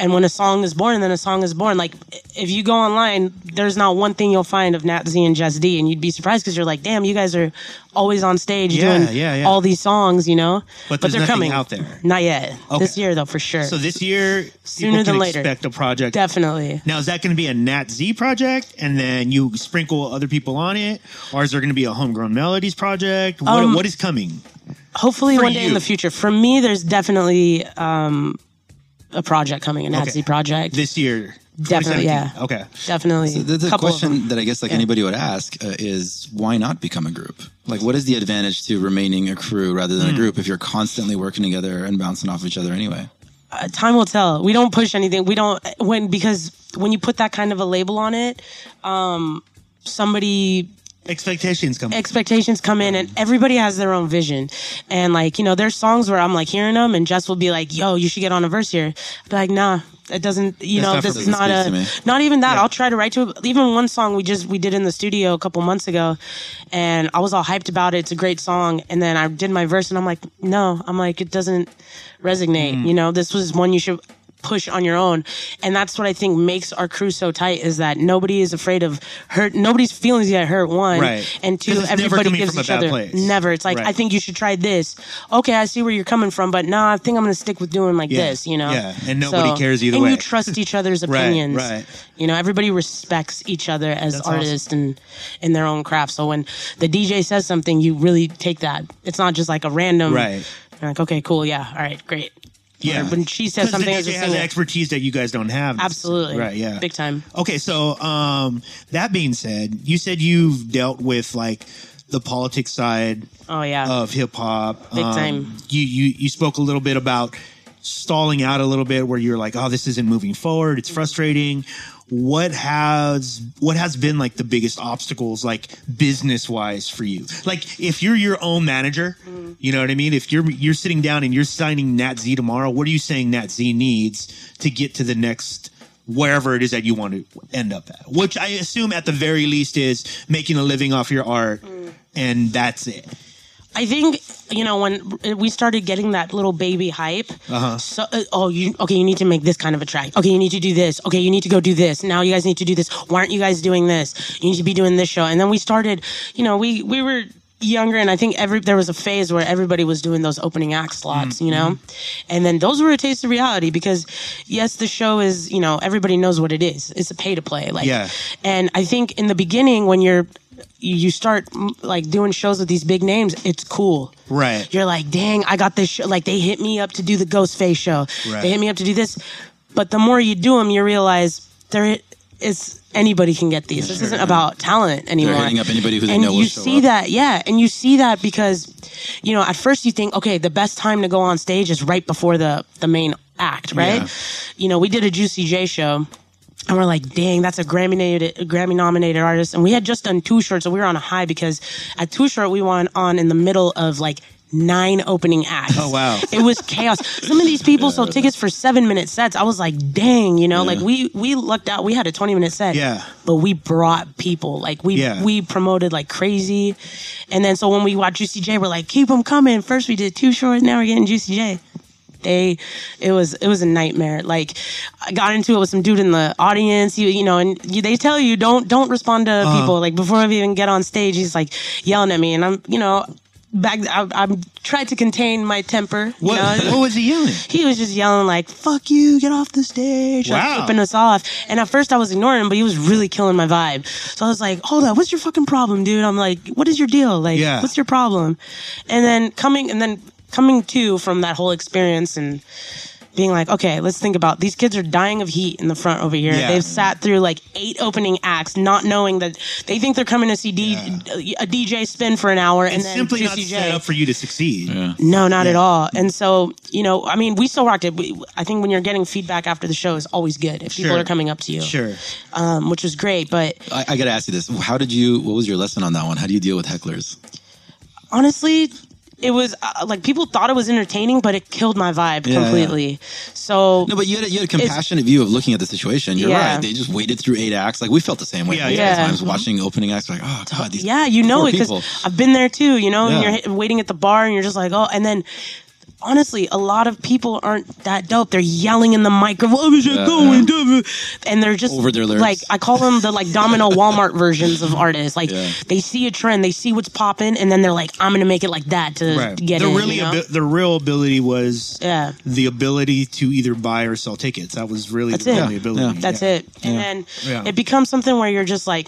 and when a song is born then a song is born. Like if you go online there's not one thing you'll find of nat z and jess d and you'd be surprised because you're like damn you guys are always on stage Yeah, doing yeah, yeah. all these songs you know? But there's they're coming. out there. not yet. Okay. this year though for sure. So this year Sooner than later. expect a project. Definitely. Now is that going to be a nat z project and then you sprinkle other people on it? Or is there going to be a homegrown melodies project? What, Um, what is coming hopefully For one day you. in the future for me there's definitely um a project coming a nat Okay. z project this year Definitely, yeah. okay definitely The, the Couple of them. question that I guess like anybody would ask uh, is why not become a group? Like, what is the advantage to remaining a crew rather Hmm. than a group if you're constantly working together and bouncing off each other anyway? uh, time will tell. We don't push anything. We don't when because when you put that kind of a label on it, um, somebody expectations come expectations come in and everybody has their own vision. And like, you know, there's songs where I'm like hearing them and Jess will be like, yo, you should get on a verse here. I'll be like, nah, it doesn't, you That's know, this is doesn't not speak to a, not even that. I'll try to write to it. Even one song we just, we did in the studio a couple months ago and I was all hyped about it. It's a great song. And then I did my verse and I'm like, no, I'm like, it doesn't resonate. Hmm. You know, this was one you should push on your own. And that's what I think makes our crew so tight is that nobody is afraid of hurt. Nobody's feelings get hurt. One Right. and two, everybody gives each other place. never. It's like Right. I think you should try this. Okay, I see where you're coming from, but nah, I think I'm gonna stick with doing like Yeah. this. You know, Yeah, and nobody cares either and way. you trust each *laughs* other's opinions. right. You know, everybody respects each other as That's awesome. artists and in their own craft. So when the DJ says something, you really take that. It's not just like a random. Right. You're like, okay, cool, yeah, all right, great. Yeah Or when she says something, the DJ has expertise that you guys don't have Absolutely. right yeah Big time. Okay, so um, that being said, you said you've dealt with like the politics side Oh yeah. of hip hop. Big time. You, you you spoke a little bit about stalling out a little bit, where you're like, "Oh, this isn't moving forward. It's frustrating." What has what has been like the biggest obstacles, like business wise, for you? Like, if you're your own manager, Mm-hmm. you know what I mean. If you're you're sitting down and you're signing Nat Z tomorrow, what are you saying Nat Z needs to get to the next? wherever it is that you want to end up at, which I assume at the very least is making a living off your art, Mm. and that's it. I think you know when we started getting that little baby hype. Uh-huh. So, uh, oh, you okay? You need to make this kind of a track. Okay, you need to do this. Okay, you need to go do this. Now you guys need to do this. Why aren't you guys doing this? You need to be doing this show. And then we started. You know, we we were younger, and I think every there was a phase where everybody was doing those opening act slots. You know, and then those were a taste of reality because yes, the show is you know everybody knows what it is. It's a pay to play. Like, Yeah. and I think in the beginning when you're you you start mm, like doing shows with these big names, it's cool. Right. You're like, dang, I got this show. Like they hit me up to do the Ghostface show. Right. They hit me up to do this. But the more you do them, you realize there is anybody can get these. This isn't about talent anymore. They're hitting up anybody who they and know will you show see up. that, yeah, and you see that because, you know, at first you think, okay, the best time to go on stage is right before the the main act, right? Yeah. You know, we did a Juicy J show. And we're like, dang, that's a Grammy nominated, Grammy nominated artist. And we had just done Too Short, so we were on a high because at Too Short we went on in the middle of like nine opening acts. Oh, wow. *laughs* It was chaos. Some of these people sold tickets for seven minute sets. I was like, dang, you know, like we we lucked out. We had a twenty minute set. Yeah. But we brought people. Like we Yeah. we promoted like crazy. And then so when we watched Juicy J, we're like, keep them coming. First we did Too Shorts, now we're getting Juicy J they it was it was a nightmare like i got into it with some dude in the audience you, you know and you, they tell you don't don't respond to Uh-huh. people like before i even get on stage he's like yelling at me and i'm you know back i, I tried to contain my temper What, know? what was he yelling? he was just yelling like "fuck you, get off the stage," like Wow. flipping us off. And at first, I was ignoring him, but he was really killing my vibe. So I was like, "Hold up, what's your fucking problem, dude?" I'm like, "What is your deal? Like, Yeah. what's your problem?" And then coming, and then coming to from that whole experience and being like, okay, let's think about these kids are dying of heat in the front over here. Yeah. They've sat through like eight opening acts, not knowing that they think they're coming to see a DJ spin for an hour and It's then simply not Juicy set up for you to succeed. No, not at all. And so, you know, I mean, we still rocked it. We, I think when you're getting feedback after the show is always good if people are coming up to you, Sure. um, which was great. But I, I got to ask you this: How did you? What was your lesson on that one? How do you deal with hecklers? honestly, it was uh, like people thought it was entertaining, but it killed my vibe Yeah, completely. So No, but you had a, you had a compassionate view of looking at the situation. You're Yeah. right. They just waited through eight acts. Like we felt the same way. Yeah, multiple yeah. Times watching opening acts, like oh god, these yeah, you know it because. I've been there too. You know, Yeah. and you're waiting at the bar and you're just like, oh, and then. Honestly, a lot of people aren't that dope. They're yelling in the microphone, oh, "Where's it Yeah. going?" duh?" and they're just Over their lyrics. Like I call them the like domino *laughs* Walmart versions of artists. Like Yeah. they see a trend, they see what's popping, and then they're like, "I'm gonna make it like that to Right. get the in." really you know? abi- the real ability was Yeah. the ability to either buy or sell tickets. That was really That's the it. only ability. Yeah. That's Yeah. it. And then Yeah. it becomes something where you're just like,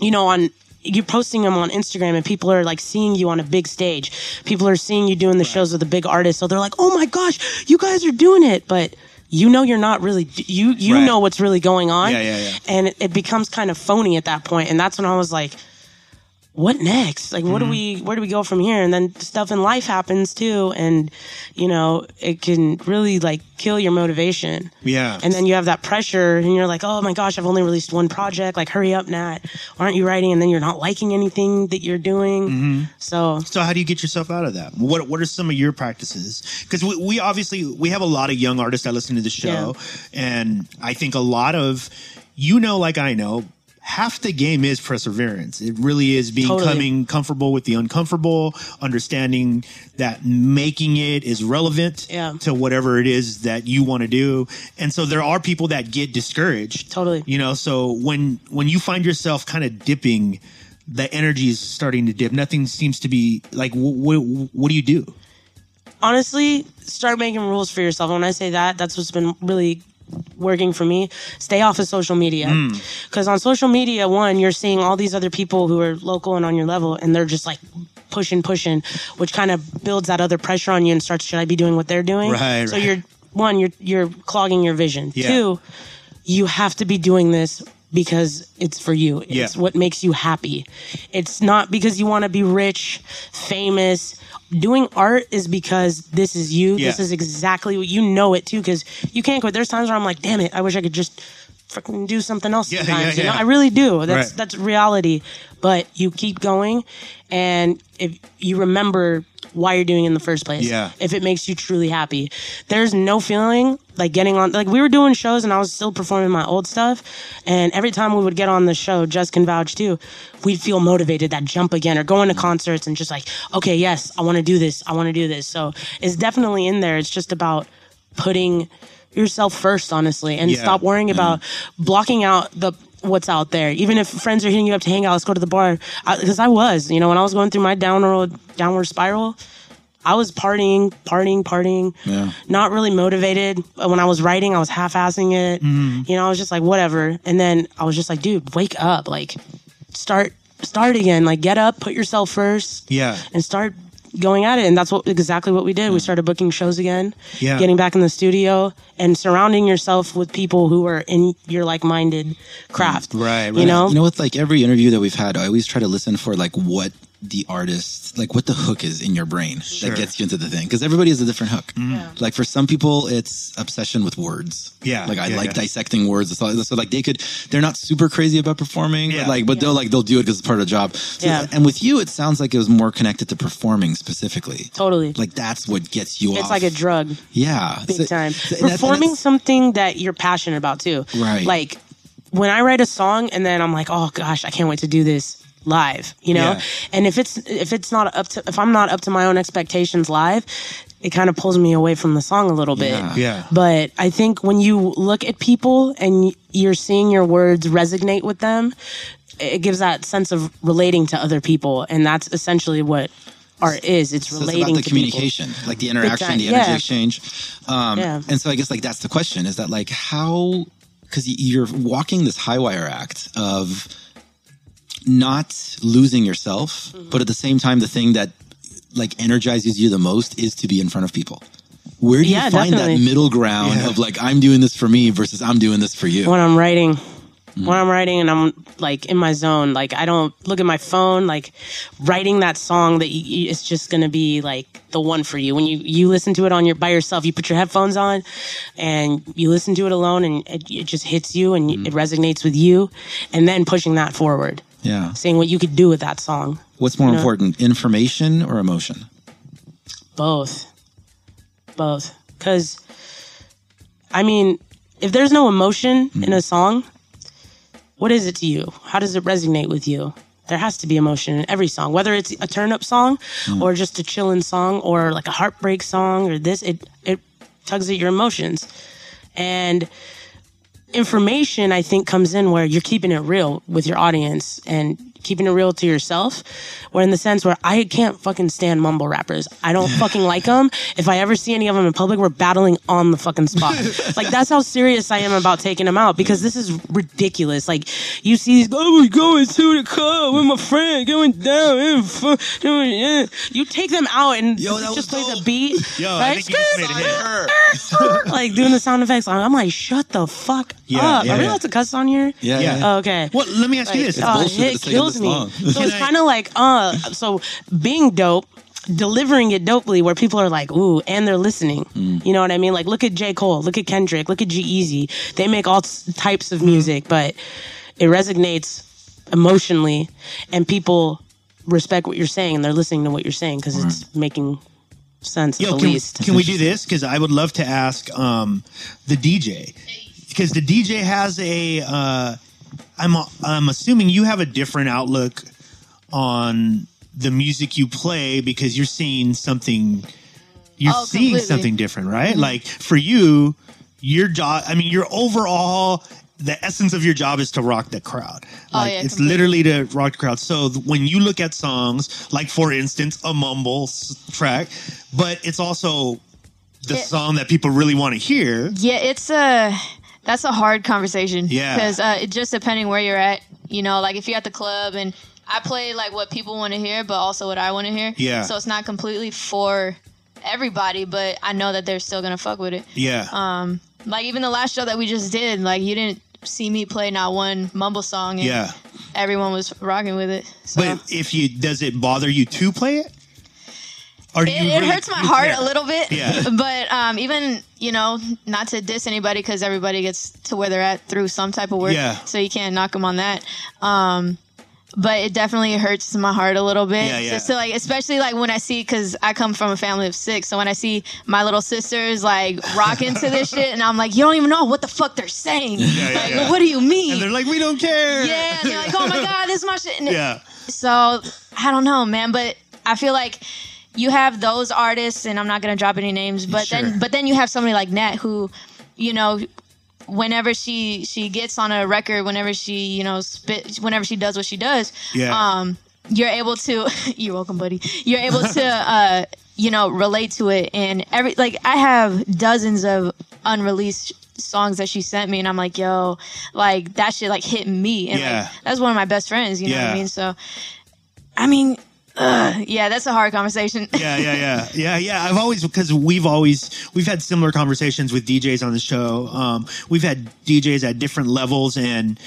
you know, on you're posting them on Instagram and people are like seeing you on a big stage. People are seeing you doing the shows with the big artists. So they're like, "Oh my gosh, you guys are doing it." But you know you're not really you you Right. know what's really going on. Yeah, yeah, yeah. And it, it becomes kind of phony at that point. And that's when I was like, what next? Like, Mm-hmm. what do we, where do we go from here? And then stuff in life happens too. And, you know, it can really like kill your motivation. Yeah. And then you have that pressure and you're like, oh my gosh, I've only released one project. Like, hurry up, Nat. Aren't you writing? And then you're not liking anything that you're doing. Mm-hmm. So, So how do you get yourself out of that? What What are some of your practices? Because we, we obviously we have a lot of young artists that listen to the show, and I think a lot of you know, like I know, half the game is perseverance. It really is being Totally. coming comfortable with the uncomfortable, understanding that making it is relevant Yeah. to whatever it is that you want to do. And so there are people that get discouraged. Totally. You know, so when when you find yourself kind of dipping, the energy is starting to dip. Nothing seems to be like. What what do you do? honestly, start making rules for yourself. When I say that, that's what's been really working for me. Stay off of social media. Hmm. Because on social media, one, you're seeing all these other people who are local and on your level, and they're just like pushing, pushing, which kind of builds that other pressure on you and starts, should I be doing what they're doing? Right, So right. you're, one, you're, you're clogging your vision. Yeah. Two, you have to be doing this because it's for you. It's Yeah. what makes you happy. It's not because you want to be rich, famous. Doing art is because this is you. This is exactly what you know it too. Because you can't quit. There's times where I'm like, damn it, I wish I could just freaking do something else. Yeah, sometimes, yeah, You know. I really do. That's Right. that's reality. But you keep going, and if you remember why you're doing it in the first place, Yeah. if it makes you truly happy, there's no feeling like getting on. Like we were doing shows, and I was still performing my old stuff, and every time we would get on the show, Jess can vouch too, we'd feel motivated, that jump again, or going to concerts and just like, okay, yes, I want to do this, I want to do this. So it's definitely in there. It's just about putting yourself first, honestly, and Yeah. stop worrying about mm-hmm. blocking out the what's out there. Even if friends are hitting you up to hang out, let's go to the bar. Because I, was, you know, when I was going through my downward downward spiral, I was partying, partying, partying. Yeah. Not really motivated. When I was writing, I was half-assing it. Mm-hmm. You know, I was just like, whatever. And then I was just like, dude, wake up. Like, start, start again. Like, get up, put yourself first Yeah. and start going at it. And that's what exactly what we did. We started booking shows again, Yeah. getting back in the studio, and surrounding yourself with people who are in your like-minded craft. Right, right. You know. You know, with like every interview that we've had, I always try to listen for like what the artist, like what the hook is in your brain that gets you into the thing. Because everybody has a different hook. Mm-hmm. Like for some people, it's obsession with words. Yeah, Like I yeah, like yeah. dissecting words. So, so like they could, they're not super crazy about performing. Yeah. But like, but they'll like they'll do it because it's part of the job. So, Yeah. And with you, it sounds like it was more connected to performing specifically. Totally. Like that's what gets you off. it's like a drug. Yeah. big So- time. so- and that- and Performing something that you're passionate about too. Right. Like when I write a song and then I'm like, oh gosh, I can't wait to do this live. You know. Yeah. And if it's if it's not up to if I'm not up to my own expectations live, it kind of pulls me away from the song a little bit. Yeah. Yeah. But I think when you look at people and you're seeing your words resonate with them, it gives that sense of relating to other people, and that's essentially what art is. It's So it's relating about the to people. communication, like the interaction, time, the energy yeah. exchange. Um, Yeah. And so I guess like that's the question: is that like how? Because you're walking this high wire act of not losing yourself, Mm-hmm. but at the same time, the thing that like energizes you the most is to be in front of people. Where do you find definitely. that middle ground Yeah. of like I'm doing this for me versus I'm doing this for you? when I'm writing. Mm. When I'm writing and I'm like in my zone, like I don't look at my phone, like writing that song that you, it's just gonna be like the one for you. When you you listen to it on your by yourself, you put your headphones on, and you listen to it alone, and it, it just hits you and Mm. it resonates with you, and then pushing that forward, Yeah. seeing what you could do with that song. What's more You know? important, information or emotion? Both. Both. Because, I mean, if there's no emotion in a mm-hmm. song, what is it to you? How does it resonate with you? There has to be emotion in every song, whether it's a turn up song mm. or just a chillin' song or like a heartbreak song or this, it, it tugs at your emotions. And information, I think, comes in where you're keeping it real with your audience and keeping it real to yourself. Where in the sense where I can't fucking stand mumble rappers. I don't fucking like them. If I ever see any of them in public, we're battling on the fucking spot. *laughs* like that's how serious I am about taking them out because this is ridiculous. Like you see these, oh, we're going to the club with my friend, going down, and fu- doing, yeah. You take them out and Yo, just plays a beat. Yo, right? think you just made a hit. like doing the sound effects. I'm like, shut the fuck Yeah, up. yeah, Are we yeah. allowed to cuss on here? Yeah. Yeah. Oh, okay. Well, let me ask you Like, this. uh, it kills this me. long. So it's kind of like, uh, so being dope, delivering it dopely, where people are like, ooh, and they're listening. Mm. You know what I mean? Like, look at J. Cole, look at Kendrick, look at G-Eazy. They make all types of music, but it resonates emotionally, and people respect what you're saying, and they're listening to what you're saying because it's making sense Yo, at can, least. can we do this? Because I would love to ask um, the DJ. Because the DJ has a, uh, I'm I'm assuming you have a different outlook on the music you play because you're seeing something, you're Oh, seeing completely. something different, right? Like for you, your job. I mean, your overall. The essence of your job is to rock the crowd. Oh, Like yeah, it's completely. literally to rock the crowd. So th- when you look at songs, like for instance, a mumble s- track, but it's also the It- song that people really want to hear. Yeah, it's a that's a hard conversation. Yeah. because uh, it just depending where you're at. You know, like if you're at the club and I play like what people want to hear, but also what I want to hear. Yeah. So it's not completely for everybody, but I know that they're still gonna fuck with it. Yeah. Um, like even the last show that we just did, like you didn't see me play not one mumble song, and Yeah. everyone was rocking with it. So. But if you does it bother you to play it? Do it, it hurts my heart care? a little bit. Yeah. *laughs* But um, even you know, not to diss anybody because everybody gets to where they're at through some type of work. Yeah. So you can't knock them on that. Um, but it definitely hurts my heart a little bit. Yeah, yeah. Just to like, especially like when I see, because I come from a family of six, so when I see my little sisters like rocking to this *laughs* shit, and I'm like, you don't even know what the fuck they're saying. yeah, like, yeah. what do you mean? And they're like, we don't care. yeah, they're like, oh my *laughs* god, this is my shit. And yeah. so I don't know, man, but I feel like you have those artists, and I'm not gonna drop any names, but Sure. then but then you have somebody like Nat who, you know, whenever she she gets on a record, whenever she you know spit, whenever she does what she does, Yeah. um, you're able to. *laughs* you're welcome, buddy. You're able to. *laughs* uh you know, relate to it, and every like I have dozens of unreleased songs that she sent me, and I'm like, yo, like that shit like hit me, and Yeah. like that's one of my best friends. You know what I mean? So, I mean, ugh, yeah, that's a hard conversation. *laughs* yeah, yeah, yeah, yeah, yeah. I've always because we've always we've had similar conversations with DJs on the show. Um, we've had DJs at different levels, and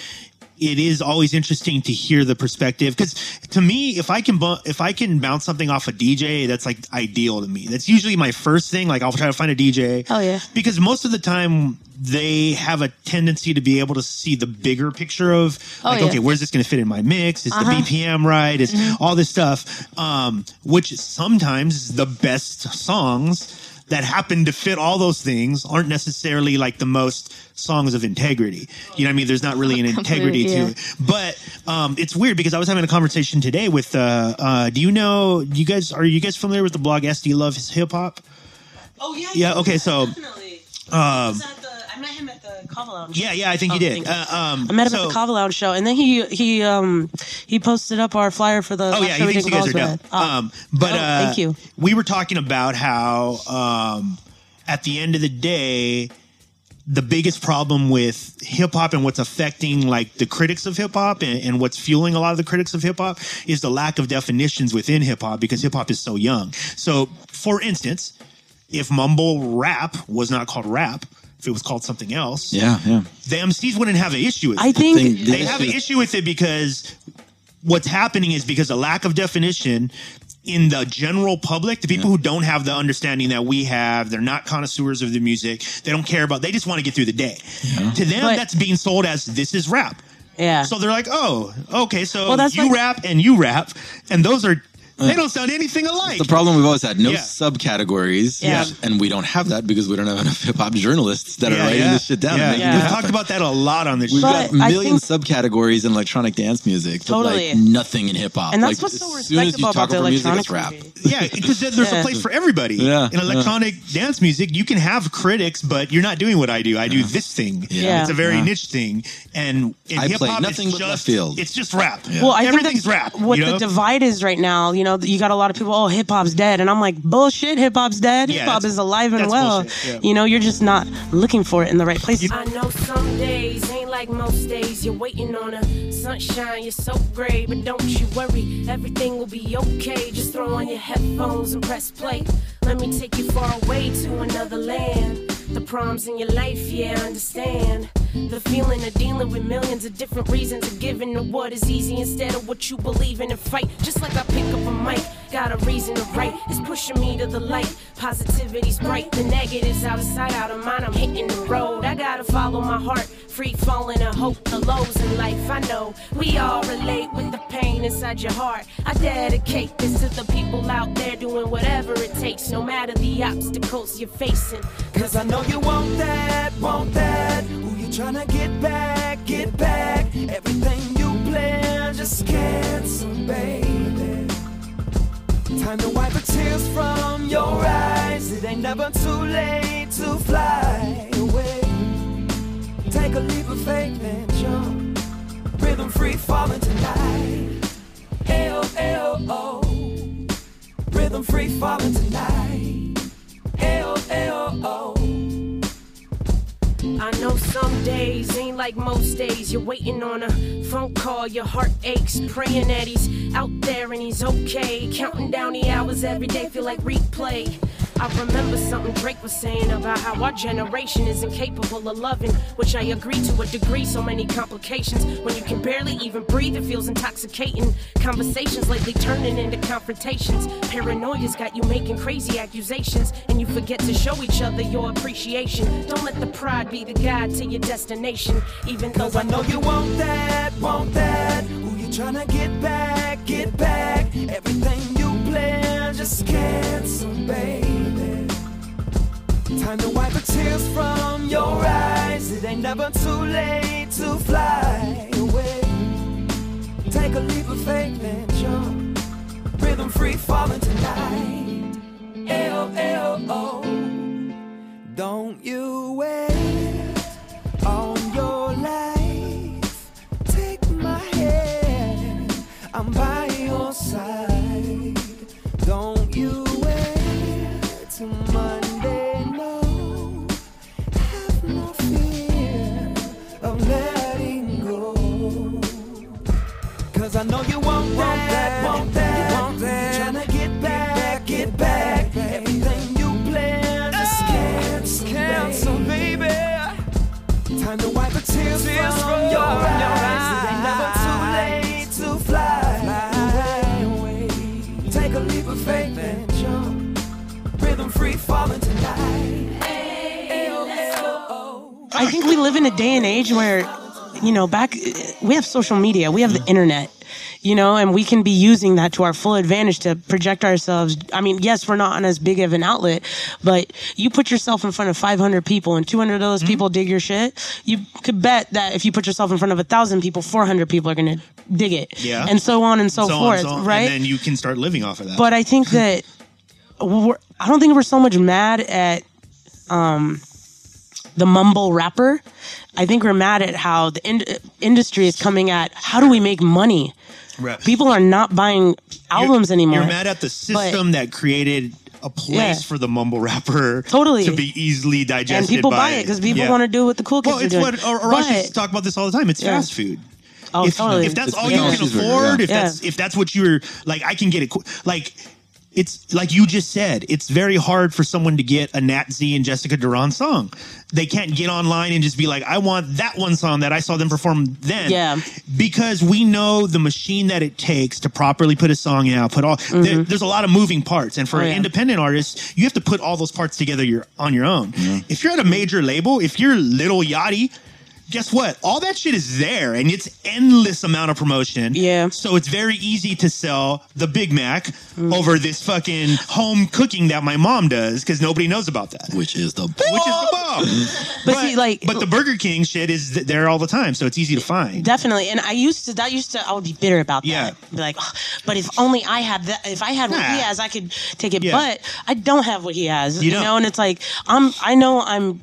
it is always interesting to hear the perspective. Because to me, if I can bu- if I can bounce something off a DJ, that's like ideal to me. That's usually my first thing. Like I'll try to find a DJ. Oh, yeah. because most of the time they have a tendency to be able to see the bigger picture of Oh, like yeah. okay where's this going to fit in my mix is Uh-huh. the bpm right is all this stuff um which sometimes the best songs that happen to fit all those things aren't necessarily like the most songs of integrity you know what i mean there's not really an *laughs* integrity Completely, to it but um it's weird because i was having a conversation today with uh uh do you know you guys are you guys familiar with the blog sd love hip hop Oh yeah. Yeah, okay, so, definitely. um Was at the- I met him at the Kava Lounge. yeah yeah i think Oh, you did thank uh, um I met him so- at the Kava Lounge show, and then he he um he posted up our flyer for the. Oh yeah, show he we thinks you guys are dope. Carlsbad. Um, but Oh, uh, thank you. We were talking about how um, at the end of the day, the biggest problem with hip hop and what's affecting like the critics of hip hop and, and what's fueling a lot of the critics of hip hop is the lack of definitions within hip hop because hip hop is so young. So, for instance, if mumble rap was not called rap, if it was called something else, Yeah, yeah. the MCs wouldn't have an issue with it I think Thing- they This have an issue with it because what's happening is because of lack of definition in the general public, the people who don't have the understanding that we have, they're not connoisseurs of the music. They don't care about. They just want to get through the day. To them, But- that's being sold as this is rap. yeah. So they're like, oh, okay, so Well, that's you like- rap and you rap, and those are they uh, don't sound anything alike. The problem we've always had no Yeah. subcategories, Yeah. and we don't have that because we don't have enough *laughs* hip hop journalists that are writing this shit down. Yeah. And making Yeah. it We've happen. talked about that a lot on the show. We've But got I millions think- subcategories in electronic dance music, but Totally. like nothing in hip hop. and that's like, what's as so soon as respectable you about talk the over music, electronic it's rap. music. *laughs* Yeah, because there's a Yeah. place for everybody. Yeah, In electronic dance music, you can have critics, but you're not doing what I do. I do this thing. Yeah. It's a very Yeah. niche thing. And in I hip play hop, nothing it's but left just field. It's just rap. Well, I everything's think that's rap. What you know? the divide is right now, you know, you got a lot of people. Oh, hip hop's dead, and I'm like, bullshit. Hip hop's dead. Yeah, Hip hop is alive and well. yeah. You know, you're just not looking for it in the right place. I know some days ain't like most days. You're waiting on a sunshine, you're so gray. But don't you worry, everything will be okay. Just throw on your headphones and press play. Let me take you far away to another land. The problems in your life, yeah, I understand. The feeling of dealing with millions of different reasons of giving to what is easy instead of what you believe in and fight. Just like I pick up a mic, got a reason to write. It's pushing me to the light. Positivity's bright. The negatives out of sight, out of mind. I'm hitting the road. I gotta follow my heart. Free falling and hope. The lows in life, I know. We all relate with the pain inside your heart. I dedicate this to the people out there doing whatever it takes, no matter the obstacles you're facing. Cause I know Oh, you want that, want that. Who you tryna get back, get back? Everything you plan, just cancel, baby. Time to wipe the tears from your eyes. It ain't never too late to fly away. Take a leap of faith and jump. Rhythm free falling tonight. Ayo, ayo, oh. Rhythm free falling tonight. Ayo, ayo, oh. I know some days ain't like most days. You're waiting on a phone call, your heart aches, praying that he's out there and he's okay. Counting down the hours every day, feel like replay. I remember something Drake was saying about how our generation is incapable of loving, which I agree to a degree. So many complications when you can barely even breathe. It feels intoxicating. Conversations lately turning into confrontations. Paranoia's got you making crazy accusations, and you forget to show each other your appreciation. Don't let the pride be the guide to your destination. Even though I know you want that, want that. Who you tryna get back, get back? Everything you just cancel, baby. Time to wipe the tears from your eyes. It ain't never too late to fly away. Take a leap of faith and jump. Rhythm free falling tonight. L L O. Don't you wait on your life. Take my hand, I'm by your side. The tears, from, your eyes. It ain't never too late to fly away. Take a leap of faith and jump. Rhythm free falling tonight. I think we live in a day and age where, you know, back we have social media, we have the internet, you know, and we can be using that to our full advantage to project ourselves. I mean, yes, we're not on as big of an outlet, but you put yourself in front of 500 people and 200 of those people dig your shit. You could bet that if you put yourself in front of a thousand people, 400 people are going to dig it, Yeah. and so on and so, So on, forth, so on, right? And then you can start living off of that. But I think *laughs* that we're, I don't think we're so much mad at um, the mumble rapper. I think we're mad at how the in- industry is coming at how do we make money. Right. People are not buying albums you're, anymore. You're mad at the system that created a place Yeah. for the mumble rapper Totally. to be easily digested. and people by, buy it because people Yeah. want to do what the cool kids Well, are it's doing. what or, or I But- should talk about this all the time. It's Yeah. fast food. oh, if, totally. if that's It's all you can afford, yeah. if that's if that's what you're like, I can get it. qu- Like it's like you just said, it's very hard for someone to get a Nat Z and Jessica Duran song. They can't get online and just be like, I want that one song that I saw them perform then. Yeah. Because we know the machine that it takes to properly put a song out, put all there, there's a lot of moving parts. And for Mm-hmm. Oh, an yeah. independent artist, you have to put all those parts together your, on your own. If you're at a major label, if you're Little Yachty, guess what? All that shit is there and it's endless amount of promotion. Yeah. So it's very easy to sell the Big Mac mm. over this fucking home cooking that my mom does because nobody knows about that. Which is the bomb. Which is the bomb. *laughs* But see, like- but the Burger King shit is th- there all the time, so it's easy to find. Definitely, and I used to. That used to. I would be bitter about that. Yeah. Be like, "Ugh, but if only I had that. If I had what he has, I could take it. Yeah. But I don't have what he has. You You, know, and it's like I'm. I know I'm.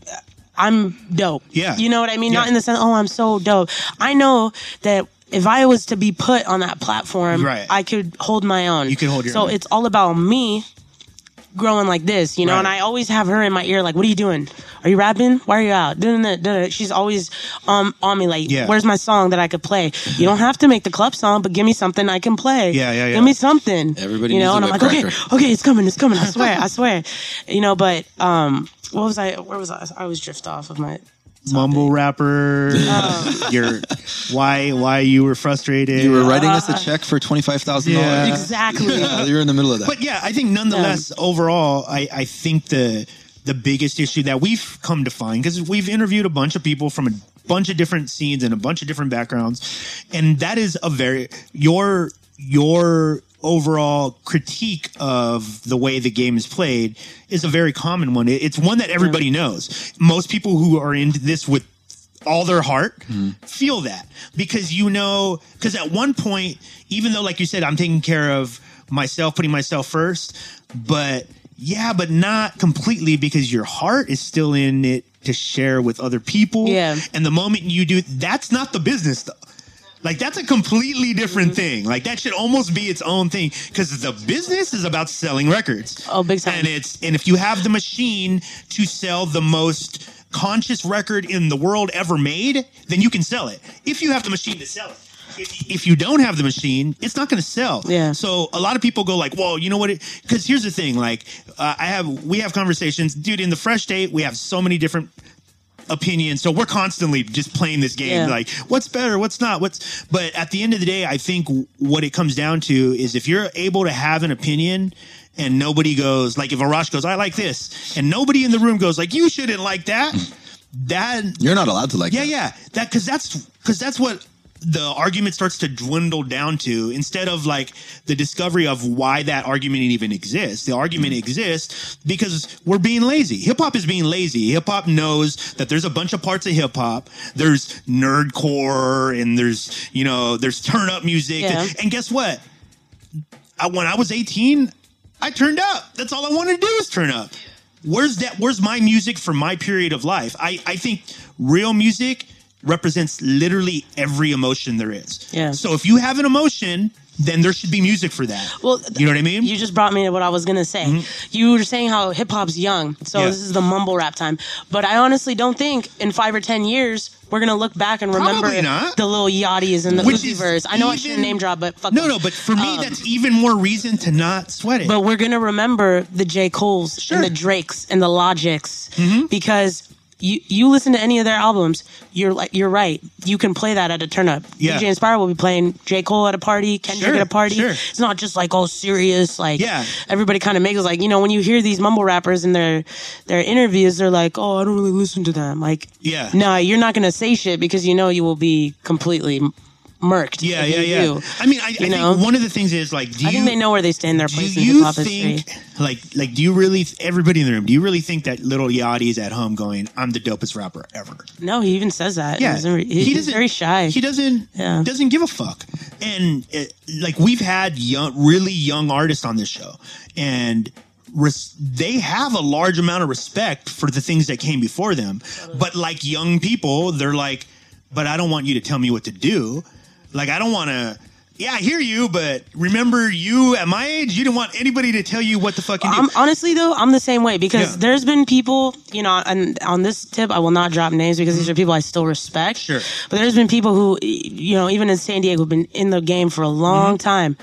I'm dope. Yeah. You know what I mean? Yeah. Not in the sense, oh, I'm so dope. I know that. If I was to be put on that platform, Right. I could hold my own. You could hold your so own. it's all about me growing like this, you know. Right. And I always have her in my ear, like, "What are you doing? Are you rapping? Why are you out?" Da-da-da-da-da. She's always um on me, like, Yeah. "Where's my song that I could play?" You don't have to make the club song, but give me something I can play. Yeah, yeah, yeah. Give me something. Everybody you know. needs and I'm whip like, okay, okay, it's coming, it's coming. I *laughs* swear, I swear. You know, but um, what was I? Where was I? I always drift off of my. Mumble rapper, Oh. *laughs* your why why you were frustrated. You were writing us a check for twenty five thousand Yeah. dollars. Exactly. You're in the middle of that. But yeah, I think nonetheless, overall, I, I think the the biggest issue that we've come to find because we've interviewed a bunch of people from a bunch of different scenes and a bunch of different backgrounds, and that is a very your your overall critique of the way the game is played is a very common one. It's one that everybody knows. Most people who are into this with all their heart mm-hmm. feel that because you know because at one point even though like you said i'm taking care of myself putting myself first but yeah but not completely because your heart is still in it to share with other people Yeah. and the moment you do that's not the business though like that's a completely different Mm-hmm. thing. Like that should almost be its own thing because the business is about selling records. Oh, big time. And it's and if you have the machine to sell the most conscious record in the world ever made, then you can sell it. If you have the machine to sell it. if you don't have the machine, it's not going to sell. Yeah. So a lot of people go like, "Well, you know what?" Because here's the thing: like, uh, I have we have conversations, dude. In the fresh state, we have so many different opinions, so we're constantly just playing this game. Yeah. Like, what's better? What's not? What's? But at the end of the day, I think what it comes down to is if you're able to have an opinion. And nobody goes like if Arash goes, I like this, and nobody in the room goes like, you shouldn't like that. That You're not allowed to like yeah, that. yeah. That because that's because that's what the argument starts to dwindle down to. Instead of like the discovery of why that argument even exists, the argument mm-hmm. exists because we're being lazy. Hip hop is being lazy. Hip hop knows that there's a bunch of parts of hip hop. There's nerdcore and there's you know there's turn up music. Yeah. And guess what? I, when I was 18, I turned up. That's all I wanted to do is turn up. Where's that? Where's my music for my period of life? I, I think real music represents literally every emotion there is. Yeah. So if you have an emotion, then there should be music for that. Well, you know what I mean? You just brought me to what I was gonna say. You were saying how hip hop's young, so Yeah. this is the mumble rap time. But I honestly don't think in five or ten years we're gonna look back and remember the little Yachty's and the Which. I know I shouldn't name drop, but fuck no, them. no, but for me, Um, that's even more reason to not sweat it. But we're gonna remember the J. Cole's Sure. Mm-hmm. and the Drakes and the Logics because you you listen to any of their albums, you're like you're right. You can play that at a turn up. Yeah. DJ Inspire will be playing J. Cole at a party, Kendrick Sure, at a party. sure. It's not just like all serious, like Yeah. everybody kind of makes it like, you know, when you hear these mumble rappers in their their interviews, they're like, Oh, I don't really listen to them. Like Yeah. No, you're not gonna say shit because you know you will be completely murked. yeah, yeah, yeah. do. I mean, I, I You know? think one of the things is like, do I you think they know where they stand in their place in you hip hop history. think like like do you really everybody in the room do you really think that little Yachty's at home going I'm the dopest rapper ever No, he even says that. yeah He's very- he's very shy. he doesn't Yeah. doesn't give a fuck and it, like we've had young really young artists on this show and res- they have a large amount of respect for the things that came before them but like young people they're like but I don't want you to tell me what to do like I don't want to yeah, I hear you, but remember you at my age, you didn't want anybody to tell you what the fuck you um, do. I'm honestly though, I'm the same way because Yeah. there's been people, you know, and on this tip, I will not drop names because these mm-hmm. are people I still respect. Sure. But there's been people who, you know, even in San Diego, who've been in the game for a long mm-hmm. time,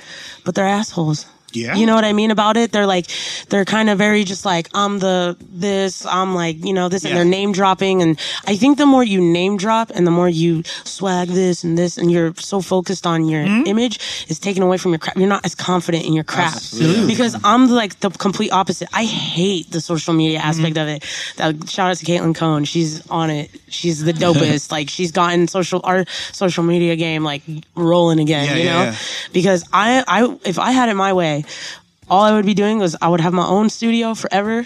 but they're assholes. Yeah. You know what I mean about it? They're like, they're kind of very just like, I'm the this, I'm like, you know, this, Yeah. and they're name dropping. And I think the more you name drop and the more you swag this and this, and you're so focused on your Mm-hmm. image, is taken away from your craft. You're not as confident in your craft. Absolutely. Because I'm like the complete opposite. I hate the social media Mm-hmm. aspect of it. That, shout out to Caitlin Cohn. She's on it. She's the dopest. *laughs* like she's gotten social our social media game like rolling again. Yeah, you know, yeah. because I I if I had it my way, all I would be doing was I would have my own studio forever,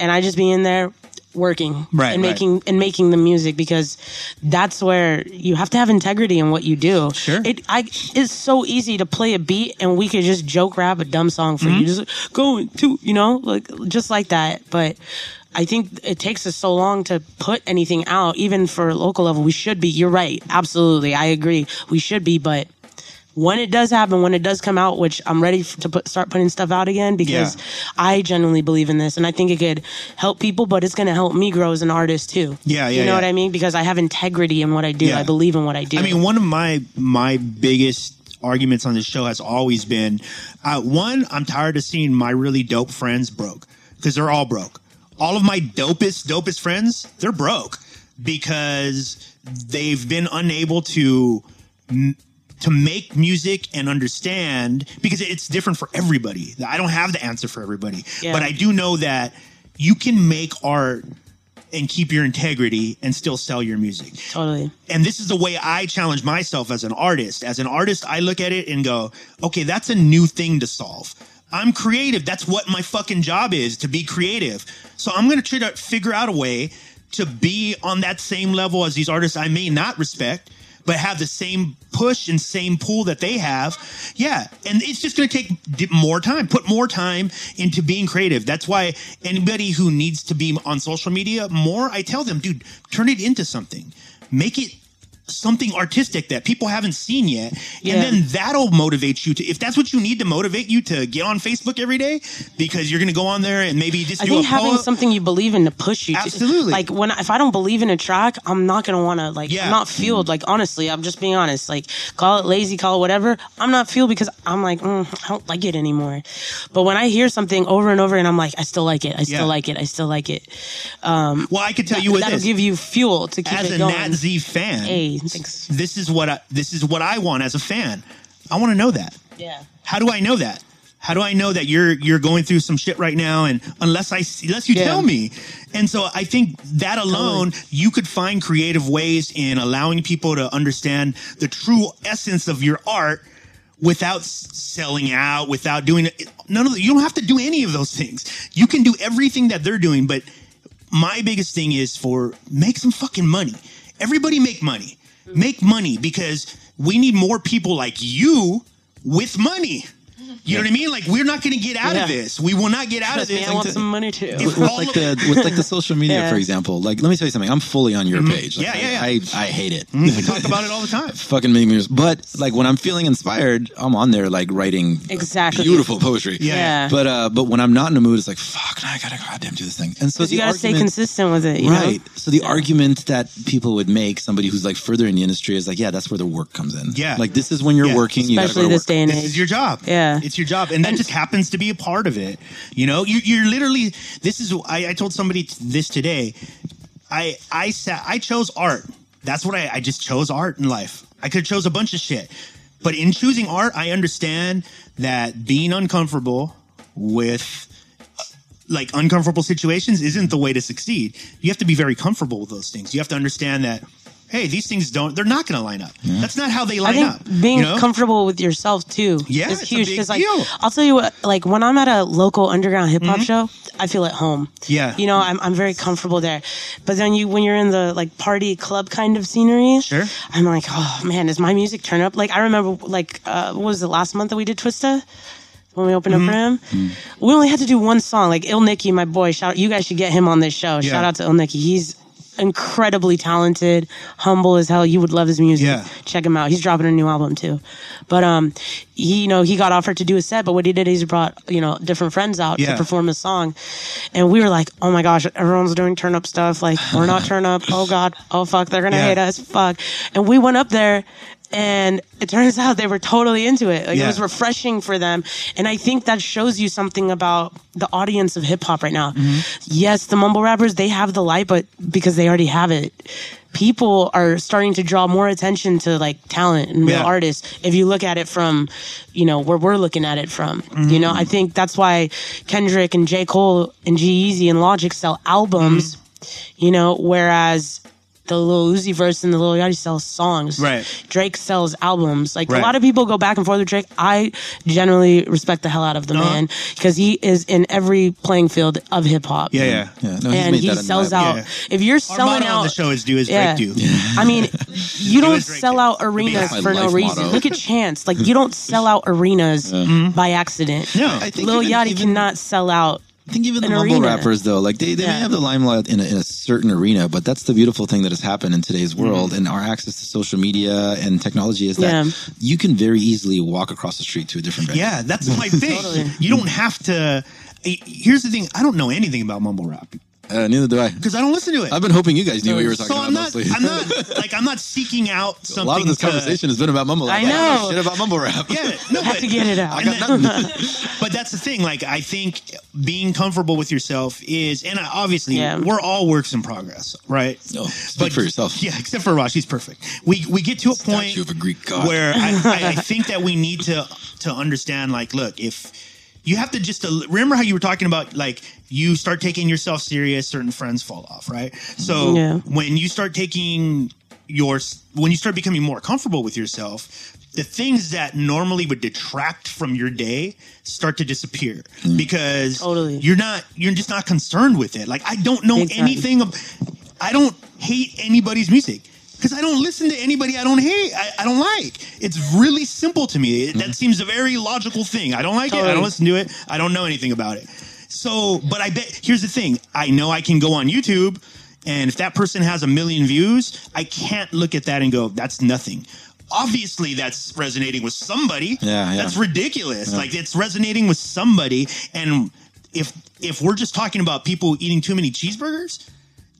and I just be in there working Right, and right. making and making the music because that's where you have to have integrity in what you do. Sure. It I it's so easy to play a beat and we could just joke rap a dumb song for Mm-hmm. you. Just going to you know, like just like that. But I think it takes us so long to put anything out, even for local level. We should be. You're right. Absolutely. I agree. We should be, but when it does happen, when it does come out, which I'm ready to put, start putting stuff out again because Yeah. I genuinely believe in this and I think it could help people, but it's going to help me grow as an artist too. Yeah, yeah. You know yeah. what I mean? Because I have integrity in what I do. Yeah. I believe in what I do. I mean, one of my my biggest arguments on this show has always been uh, one. I'm tired of seeing my really dope friends broke because they're all broke. All of my dopest dopest friends, they're broke because they've been unable to to make music and understand because it's different for everybody. I don't have the answer for everybody, Yeah. but I do know that you can make art and keep your integrity and still sell your music totally. and this is the way I challenge myself as an artist. As an artist, I look at it and go, okay, that's a new thing to solve. I'm creative. That's what my fucking job is to be creative. So I'm going to try to figure out a way to be on that same level as these artists I may not respect, but have the same push and same pull that they have. Yeah. And it's just going to take more time, put more time into being creative. That's why anybody who needs to be on social media more, I tell them, dude, turn it into something. Make it something artistic that people haven't seen yet Yeah. and then that'll motivate you to if that's what you need to motivate you to get on facebook every day because you're gonna go on there and maybe just I do think having something you believe in to push you. to- Absolutely. like when I, if I don't believe in a track, I'm not gonna want to like. Yeah. I'm not fueled. Like honestly, I'm just being honest. Like call it lazy, call it whatever. I'm not fueled because I'm like mm, I don't like it anymore. But when I hear something over and over, and I'm like, I still like it. I still Yeah. like it. I still like it. well i could tell you what That'll give you fuel to keep as it going. As a going. nat z fan Hey, thanks. this is what I, this is what i want as a fan i want to know that Yeah. How do I know that? How do I know that you're you're going through some shit right now? And unless I see- unless you Yeah. tell me, and so I think that alone, you could find creative ways in allowing people to understand the true essence of your art without selling out, without doing none of the, you don't have to do any of those things. You can do everything that they're doing, but my biggest thing is for make some fucking money. Everybody make money. Make money because we need more people like you with money. You know what I mean? Like we're not going to get out Yeah. of this. We will not get out of Trust me, this. I want until- some money too. If with like the with like the social media, *laughs* Yeah. for example. Like, let me tell you something. I'm fully on your page. Like, Mm-hmm. Yeah, yeah, I, yeah. I, I hate it. we talk about it all the time. *laughs* Fucking make me. But like when I'm feeling inspired, I'm on there like writing Exactly. beautiful poetry. Yeah. Yeah. But uh, but when I'm not in the mood, it's like fuck. Now I gotta goddamn do this thing. And so you the gotta stay consistent with it. You right. Know? So the argument that people would make, somebody who's like further in the industry, is like, yeah, that's where the work comes in. Yeah. Like this is when you're Yeah. working. You gotta Especially go to this work. day and This age. is your job. Yeah. It's your job. And that just happens to be a part of it. You know, you, you're literally, this is, I, I told somebody this today. I, I sat, I chose art. That's what I, I just chose art in life. I could have chose a bunch of shit. But in choosing art, I understand that being uncomfortable with uh, like uncomfortable situations isn't the way to succeed. You have to be very comfortable with those things. You have to understand that, hey, these things don't, they're not going to line up. That's not how they line up. being you know? comfortable with yourself too Yeah, is it's huge. Because like deal. I'll tell you what, like when I'm at a local underground hip hop show, I feel at home. Mm-hmm. Yeah. you know, I'm I'm very comfortable there. But then you when you're in the like party club kind of scenery, Sure. I'm like, oh man, is my music turn up? Like I remember like uh, what was it last month that we did Twista. When we opened up for him, Mm-hmm. we only had to do one song. Like Il Nicky, my boy, shout! You guys should get him on this show. Yeah. Shout out to Il Nicky. He's incredibly talented, humble as hell. You would love his music. Yeah. Check him out. He's dropping a new album too. But um, he, you know, he got offered to do a set, but what he did is he brought you know different friends out Yeah. to perform a song, and we were like, oh my gosh, everyone's doing turn up stuff. Like we're not *sighs* turn up. Oh god. Oh fuck, they're gonna Yeah. hate us. Fuck. And we went up there. And it turns *laughs* out they were totally into it. Like Yeah. it was refreshing for them. And I think that shows you something about the audience of hip hop right now. Mm-hmm. Yes, the mumble rappers, they have the light, but because they already have it. People are starting to draw more attention to like talent and real Yeah. artists. If you look at it from, you know, where we're looking at it from, you know, I mm-hmm. think that's why Kendrick and J. Cole and G Easy and Logic sell albums, mm-hmm. you know, whereas the Lil Uzi Vert and the Lil Yachty sells songs. Right. Drake sells albums. Like Right. a lot of people go back and forth with Drake. I generally respect the hell out of the Uh-huh. man because he is in every playing field of hip hop. Yeah, yeah. Yeah, no, he's and made he that sells out. Yeah. If you're selling out, on the show is do as yeah. Drake do. *laughs* I mean, you don't as sell out arenas That's for no reason. motto. Look at Chance. Like *laughs* you don't sell out arenas by accident. No. I think Lil even- Yachty even- cannot sell out. I think even the mumble arena. rappers though, like they, they may have the limelight in a, in a certain arena, but that's the beautiful thing that has happened in today's Mm-hmm. world and our access to social media and technology is that Yeah. you can very easily walk across the street to a different venue. Yeah, that's my *laughs* thing. Totally. You don't have to. Here's the thing: I don't know anything about mumble rap Uh, neither do I. because I don't listen to it. I've been hoping you guys knew what you were talking so about I'm not. mostly. I'm not like I'm not seeking out *laughs* a lot of this to- conversation has been about mumble rap. I know. shit about mumble rap. Yeah, *laughs* no, I have but, to get it out. I got And *laughs* nothing. but that's the thing. Like I think being comfortable with yourself is, and obviously Yeah. we're all works in progress, right? No, speak for yourself. Yeah, except for Rosh, he's perfect. We we get to a point Statue of a Greek god. where I, I, I think that we need to to understand. Like, look, if you have to just remember how you were talking about, like you start taking yourself serious, certain friends fall off, right? So Yeah. when you start taking your when you start becoming more comfortable with yourself the things that normally would detract from your day start to disappear mm. because Totally. you're not you're just not concerned with it like i don't know anything of i don't hate anybody's music because i don't listen to anybody i don't hate I, I don't like it's really simple to me It- that mm-hmm. seems a very logical thing i don't like it i don't listen to it i don't know anything about it so but i bet here's the thing i know i can go on youtube And if that person has a million views, I can't look at that and go, that's nothing. Obviously, that's resonating with somebody. Yeah, yeah. That's ridiculous. Like it's resonating with somebody. And if if we're just talking about people eating too many cheeseburgers,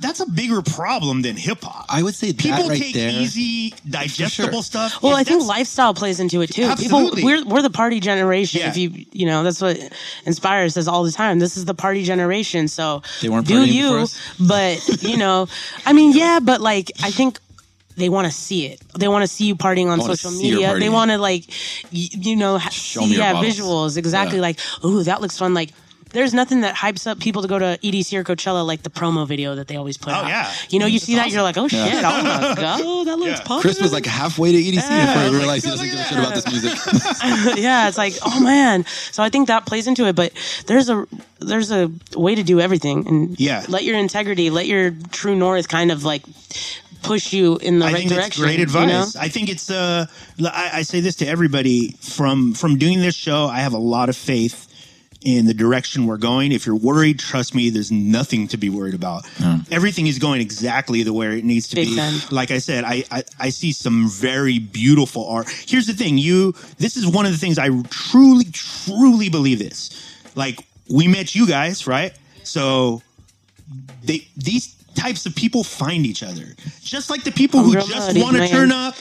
that's a bigger problem than hip hop. I would say that People right take there. easy, digestible sure. stuff. Well, I think lifestyle plays into it too. Absolutely. People, we're we're the party generation. Yeah. If you you know, that's what inspires us all the time. This is the party generation. So They weren't do you? But you know, I mean, yeah, but like I think. They want to see it. They want to see you partying on social media. They want to like, y- you know, ha- Show see me yeah bottles. visuals exactly. Yeah. Like, ooh, that looks fun. Like, there's nothing that hypes up people to go to EDC or Coachella like the promo video that they always put Oh, out. yeah. You know, you That's see that, you're like, oh Yeah. shit, I want to go. That looks Yeah. popular. Chris was like halfway to EDC Yeah, before he was realized he doesn't give a shit about this music. *laughs* *laughs* yeah, it's like, oh man. So I think that plays into it, but there's a there's a way to do everything and Yeah. let your integrity, let your true north kind of like push you in the I right think direction. that's great you know? advice. I think it's uh, I, I say this to everybody from from doing this show. I have a lot of faith in the direction we're going. If you're worried, trust me, there's nothing to be worried about. Everything is going exactly the way it needs to Big be. fan. Like I said, I, I I see some very beautiful art. Here's the thing, you. This is one of the things I truly, truly believe this. Like we met you guys, right? So they these types of people find each other. Just like the people I'm who just want to turn up,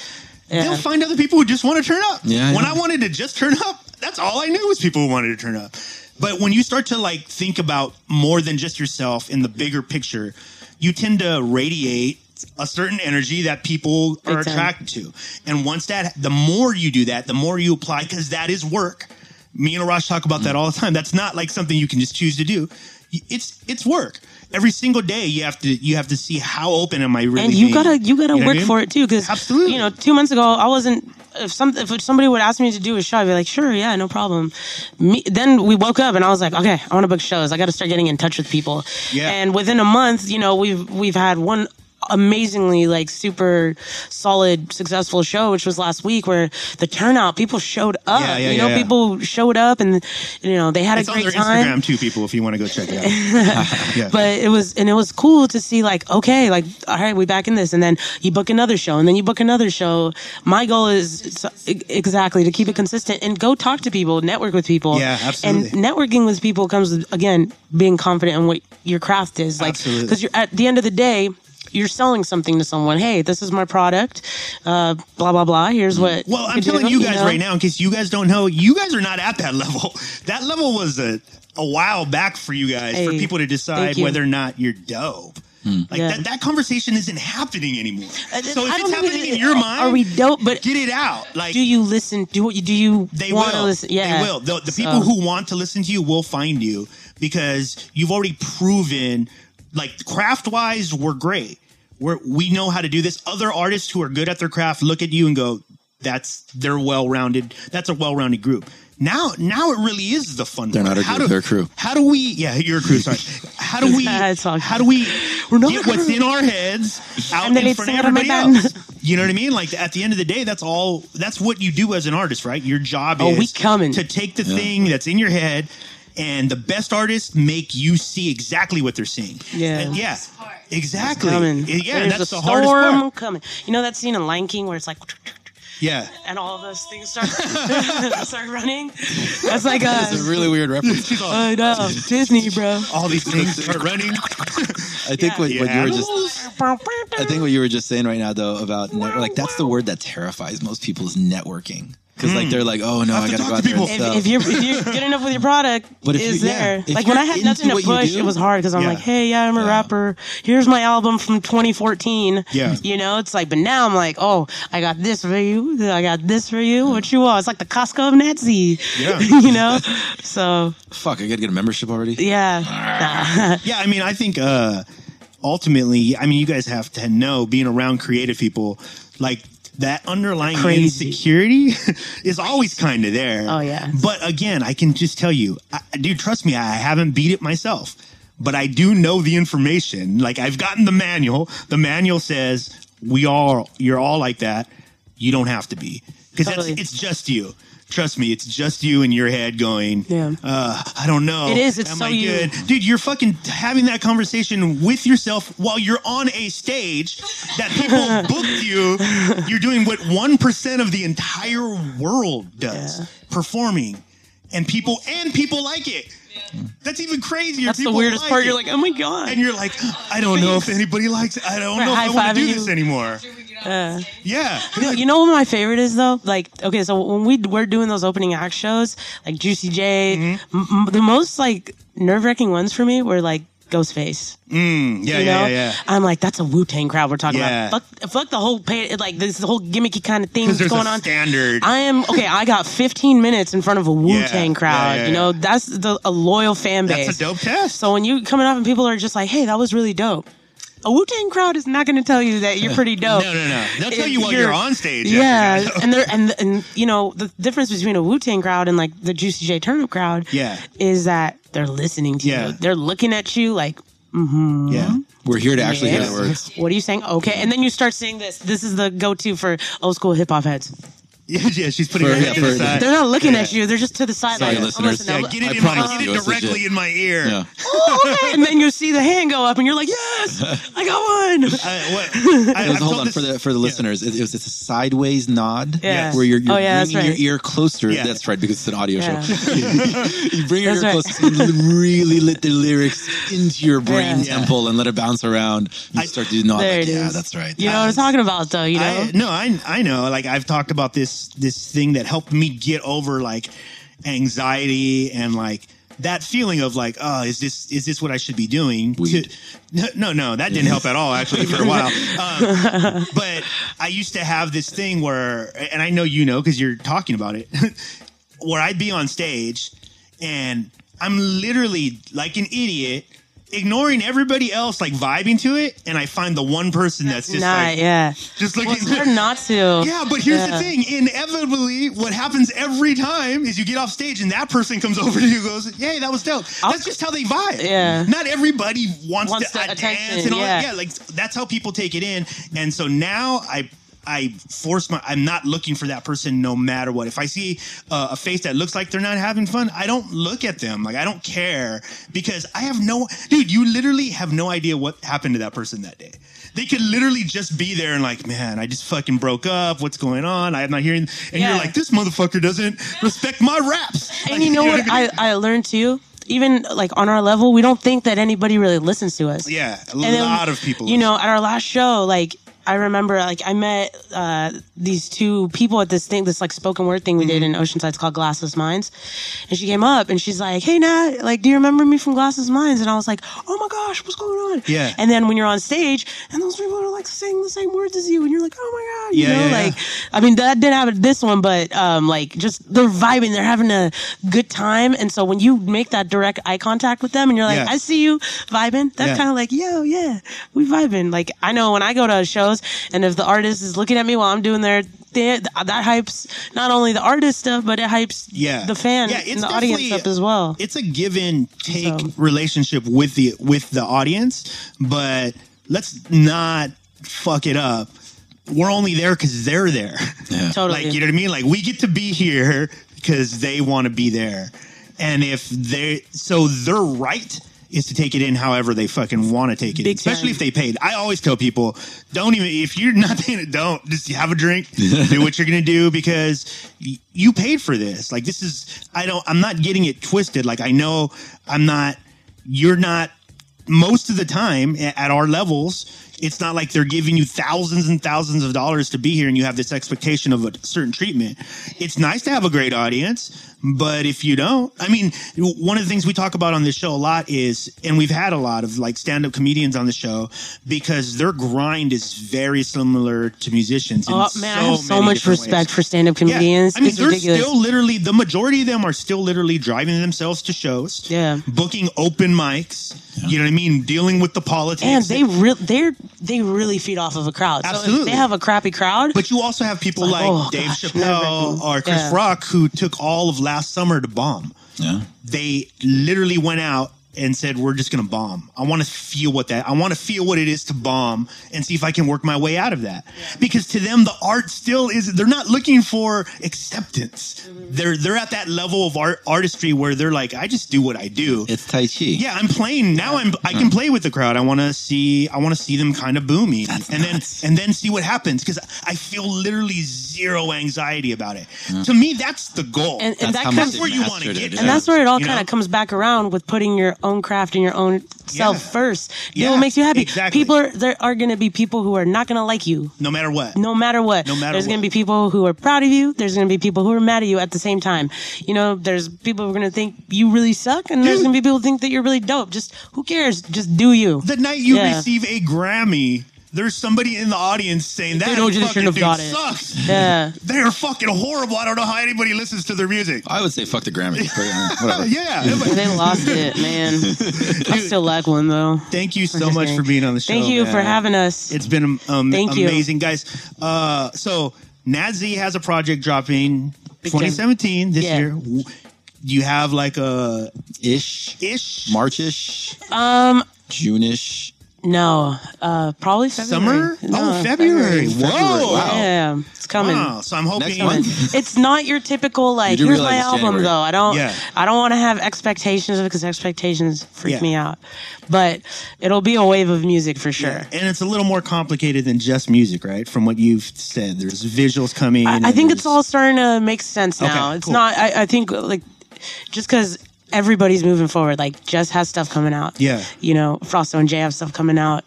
Yeah. they'll find other people who just want to turn up. Yeah, when yeah. I wanted to just turn up, that's all I knew was people who wanted to turn up. But when you start to like think about more than just yourself in the bigger picture, you tend to radiate a certain energy that people are Big time. attracted to. And once that, the more you do that, the more you apply, because that is work. Me and Arash talk about that mm. all the time. That's not like something you can just choose to do. It's it's work. Every single day you have to you have to see how open am I really and you being. gotta you gotta know work I mean? for it too because Absolutely. you know two months ago i wasn't if some if somebody would ask me to do a show i'd be like sure yeah no problem me, then we woke up and i was like okay i want to book shows i gotta start getting in touch with people Yeah. and within a month you know we've we've had one amazingly like super solid successful show which was last week where the turnout people showed up Yeah, yeah, you know yeah, people showed up and you know they had It's a on great their time Instagram too, people. If you want to go check it out. *laughs* *laughs* yeah. but it was and it was cool to see like okay like all right we back in this and then you book another show and then you book another show my goal is exactly to keep it consistent and go talk to people network with people Yeah, absolutely. and networking with people comes again being confident in what your craft is like because you're at the end of the day you're selling something to someone. Hey, this is my product. Uh, blah blah blah. Here's what. Well, I'm can do, telling you guys know? right now, in case you guys don't know, you guys are not at that level. *laughs* That level was a, a while back for you guys for people to decide whether or not you're dope. Like Yeah. that, that conversation isn't happening anymore. Uh, So if it's happening even- in your mind, Are we dope? But get it out. Like do you listen? Do what? You do you they want to will. listen? Yeah, They will. The, the So- people who want to listen to you will find you because you've already proven, like craft wise, we're great. We're, we know how to do this. Other artists who are good at their craft look at you and go, "That's they're well rounded. That's a well rounded group." Now, now it really is the fun. They're part. not a How group, do- they're a crew. How do we? Yeah, you're a crew. Sorry. *laughs* How do we? How do we We're not get what's in our heads out And in front of sing it on my everybody else? You know what I mean? Like at the end of the day, that's all. That's what you do as an artist, right? Your job Oh, is we coming. to take the thing that's in your head, and the best artists make you see exactly what they're seeing. Yeah. And yeah, exactly. coming. Yeah, There's that's a the hardest storm part. coming. You know that scene in Lion King where it's like, Yeah. and all of those things start *laughs* start running. That's like It's a. a really weird reference. *laughs* I know Disney, bro. All these things start running. I think what, what you were just I I think what you were just saying right now though about net, like that's the word that terrifies most people is networking. Because like they're like, oh no, Have I gotta talk go out to there and people. if, if you're if you're good enough with your product, *laughs* But if is you- yeah, there. if like when you're I had into nothing to what you push, do- it was hard because I'm Yeah. like, hey, yeah, I'm a Yeah. rapper. Here's my album from 2014. Yeah. *laughs* you know, it's like, but now I'm like, oh, I got this for you. I got this for you. What you want? It's like the Costco of Nat Z. Yeah. *laughs* you know. So Fuck, I gotta get a membership already. yeah, Nah. Yeah, I mean, I think uh ultimately, I mean, you guys have to know being around creative people, like that underlying Crazy. insecurity *laughs* is always kind of there. Oh, yeah. But again, I can just tell you, I, dude, trust me, I haven't beat it myself, but I do know the information. Like I've gotten the manual. The manual says we all, you're all like that. You don't have to be because Totally. it's, it's just you. Trust me, it's just you in your head going, Yeah. uh, I don't know. It is, it's Am so I you. good? Dude, you're fucking having that conversation with yourself while you're on a stage that people *laughs* booked you. You're doing what 1% of the entire world does, Yeah. performing. And people and people like it. That's even crazier. That's the People weirdest part. it. You're like, oh my god. and you're like, I don't know if anybody likes it. I don't know if I want to do you. this anymore. Uh, Yeah. You know, you know what my favorite is though? Like, okay, so when we we're doing those opening act shows, like Juicy J, Mm-hmm. m- the most like nerve wracking ones for me were like Ghostface. Mm, yeah, You yeah, know, yeah, yeah. I'm like, that's a Wu Tang crowd we're talking Yeah. about. Fuck, fuck the whole pay, like this whole gimmicky kind of thing that's going on. standard. I am okay. I got 15 minutes in front of a Wu *laughs* Tang yeah, crowd. yeah, You know, that's the, a loyal fan base. That's a dope test. So when you coming up and people are just like, "Hey, that was really dope," a Wu Tang crowd is not going to tell you that you're pretty *laughs* dope. no, no, no. They'll tell you while you're, on stage. Yeah, and they're and and you know the difference between a Wu Tang crowd and like the Juicy J Turnip crowd. Yeah. is that they're listening to Yeah. you. They're looking at you like, mm-hmm. yeah. We're here to actually hear Yes. the words. "What are you saying?" Okay, and then you start saying this. This is the go-to for old school hip hop heads. *laughs* Yeah, yeah, she's putting For- her yeah, head to the side. They're not looking Yeah. at you. They're just to the side. Sorry, like, oh, listeners. listen, Yeah, get it, in my, promise get you it it's legit. directly in my ear. Yeah. *laughs* Oh, and then you see the hand go up, and you're like, "Yes, *laughs* I got one." Uh, I, what, I, was- I've hold on this- for the for the listeners. It, it was it's a sideways nod Yeah. where you're, you're Oh, yeah, bringing right. your ear closer. Yeah. That's right because it's an audio Yeah. show. you bring your That's ear right. closer and really let the lyrics into your brain Yeah. temple and let it bounce around. You I- start to nod. Like, yeah, that's right. You know what I'm talking about, though. You know, no, I I know. Like I've talked about this this thing that helped me get over like anxiety and like that feeling of like, oh, is this is this what I should be doing? To- no, no, no, that didn't help at all actually for a while. *laughs* Um, but I used to have this thing where, and I know you know because you're talking about it, *laughs* where I'd be on stage and I'm literally like an idiot. Ignoring everybody else, like vibing to it, and I find the one person that's just not like, yeah. just looking. Well, it's hard *laughs* not to. Yeah, but here's Yeah. the thing. Inevitably, what happens every time is you get off stage and that person comes *laughs* over to you and goes, Yay, that was dope. I'll- That's just how they vibe. Yeah. Not everybody wants, Wants to uh, dance and all that. yeah. Yeah, like that's how people take it in. And so now I I force my I'm not looking for that person no matter what. If I see uh, a face that looks like they're not having fun, I don't look at them. Like I don't care because I have no dude, you literally have no idea what happened to that person that day. They could literally just be there and like, man, I just fucking broke up. What's going on? I'm not hearing. And Yeah. you're like, this motherfucker doesn't respect my raps. And Like, you know *laughs* what I mean? I, I learned too? Even like on our level, we don't think that anybody really listens to us. yeah, a then, lot of people. You know, at our last show, like I remember, like I met uh, these two people at this thing, this like spoken word thing we did Mm-hmm. in Oceanside. It's called Glassless Minds, and she came up and she's like, "Hey, Nat, like, do you remember me from Glassless Minds?" And I was like, "Oh my gosh, what's going on?" Yeah. And then when you're on stage and those people are like saying the same words as you, and you're like, "Oh my god," you Yeah, know, yeah, yeah. like I mean, that didn't happen this one, but um, like just they're vibing, they're having a good time, and so when you make that direct eye contact with them, and you're like, Yeah. "I see you vibing," that's Yeah. kind of like, "Yo, yeah, we vibing." Like I know when I go to shows, and if the artist is looking at me while I'm doing their thing, that hypes not only the artist stuff, but it hypes yeah. the fan yeah, and the audience up as well. it's a give and take So- relationship with the with the audience but let's not fuck it up. We're only there because they're there. *laughs* Totally. like you know what i mean? Like we get to be here because they want to be there. And if they so they're right is to take it in however they fucking want to take it in, especially time. if they paid. I always tell people don't even if you're not paying it don't just have a drink do what you're gonna do because y- you paid for this. Like this is i don't i'm not getting it twisted. Like i know i'm not you're not most of the time at our levels it's not like they're giving you thousands and thousands of dollars to be here and you have this expectation of a certain treatment it's nice to have a great audience but if you don't i mean one of the things we talk about on this show a lot is and we've had a lot of like stand-up comedians on the show because their grind is very similar to musicians in Oh man, I have so much respect ways. for stand-up comedians. Yeah. I mean, it's they're ridiculous. still literally the majority of them are still literally driving themselves to shows. Yeah. booking open mics. You know what I mean? Dealing with the politics. and they re- they they really feed off of a crowd. So if Absolutely. they have a crappy crowd, But you also have people like, like, oh, Dave gosh, Chappelle or Chris Yeah. Rock who took all of last summer to bomb. Yeah. They literally went out and said we're just going to bomb. I want to feel what that I want to feel what it is to bomb and see if I can work my way out of that. Because to them the art still is they're not looking for acceptance. Mm-hmm. They're they're at that level of art artistry where they're like I just do what I do. It's Tai Chi. Yeah, I'm playing now. I'm I can mm-hmm. play with the crowd. I want to see I want to see them kind of booming, That's and nuts. then and then see what happens because I feel literally zero anxiety about it. To me, that's the goal. And, That's that comes they where you want to get it, and that's where it all You kind of comes back around with putting your own craft and your own self Yeah. first. Do Yeah, what makes you happy. exactly. People are there are going to be people who are not going to like you no matter what. no matter what. No matter there's going to be people who are proud of you. There's going to be people who are mad at you at the same time. You know, there's people who are going to think you really suck, and there's going to be people who think that you're really dope. Just who cares? Just do you. The night you Yeah. receive a Grammy, there's somebody in the audience saying that told you they fucking shouldn't have dude got it." sucks. Yeah. *laughs* They're fucking horrible. I don't know how anybody listens to their music. I would say fuck the Grammys, but uh, *laughs* whatever. yeah. They lost it, man. I still like one though. Thank you so much for being on the show. Thank you for man. having us. It's been um, Thank you. amazing, guys. Uh, so Nat Z has a project dropping Big 2017 this Yeah. year. W- Do you have like a Ish, ish Marchish, um, June-ish. No, uh, probably February. summer? No, oh, February. Whoa. Wow. Yeah, it's coming. Wow. So I'm hoping. Next. *laughs* It's not your typical like. do Here's my album January. though. I don't. Yeah. I don't want to have expectations because expectations freak Yeah. me out. But it'll be a wave of music for sure. And it's a little more complicated than just music, right? From what you've said, there's visuals coming. I, I think it's all starting to make sense now. Okay, it's cool. not. I, I think like just because everybody's moving forward, like Jess has stuff coming out. Yeah. You know, Frosto and Jay have stuff coming out.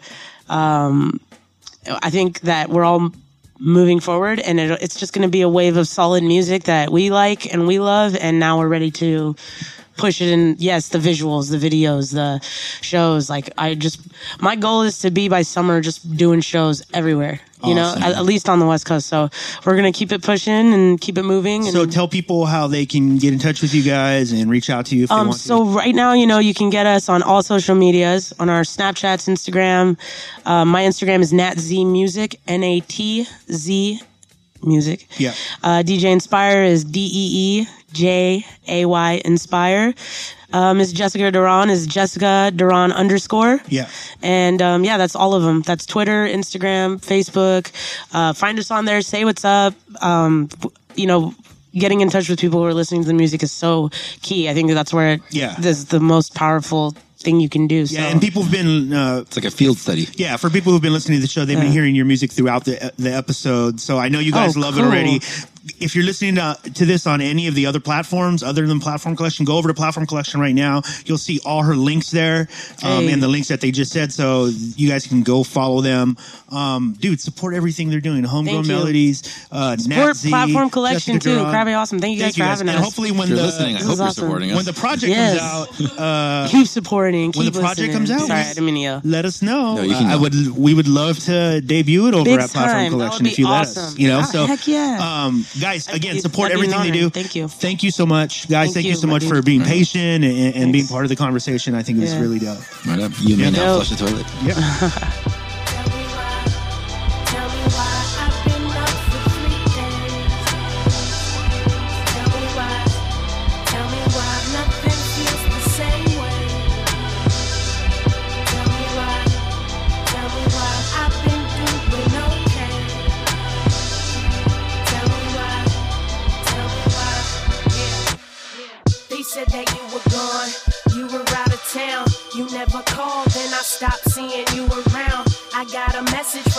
Um, I think that we're all moving forward, and it, it's just going to be a wave of solid music that we like and we love, and now we're ready to push it in yes the visuals the videos the shows like i just my goal is to be by summer just doing shows everywhere you know at, at least on the west coast so we're gonna keep it pushing and keep it moving and So tell people how they can get in touch with you guys and reach out to you if they um, want so to. right now, you know, you can get us on all social medias on our Snapchats, Instagram. Uh, my Instagram is NatZ Music, N A T Z Music. Yeah. Uh, DJ Inspire is D E E J A Y Inspire. Uh, Miss Jessica Duran is Jessica Duran underscore. Yeah. And um, yeah, that's all of them. That's Twitter, Instagram, Facebook. Uh, find us on there. Say what's up. Um, you know, getting in touch with people who are listening to the music is so key. I think that's where Yeah. this is the most powerful thing you can do. Yeah, and people have been uh, It's like a field study. Yeah, for people who've been listening to the show, they've been hearing your music throughout the the episode. So I know you guys Oh, love it already. If you're listening to, to this on any of the other platforms other than Platform Collection, go over to Platform Collection right now. You'll see all her links there um, Hey. and the links that they just said. So you guys can go follow them. Um, dude, support everything they're doing. Homegrown Thank you. Melodies, uh, Support Nat Z, Platform Collection Jessica too. Duran. Crabby Awesome. Thank you guys for having And us. And hopefully when If you're the listening, I hope you're awesome. supporting us. when the project Yes. comes out, uh, keep supporting. Keep when the project listening. comes out, Sorry, we- I didn't mean to let us know. No, you can Uh, I would. We would love to debut it over Big at Platform time. Collection if you let us. You know, Ah, so heck yeah. Um, guys, again, support that'd be an everything they do. Thank you. Thank you so much, guys. Thank Thank, you, you, so much dude. for being patient and, and being part of the conversation. I think it was Yeah. really dope. Right up. You may Yeah. now flush the toilet. Yeah. *laughs*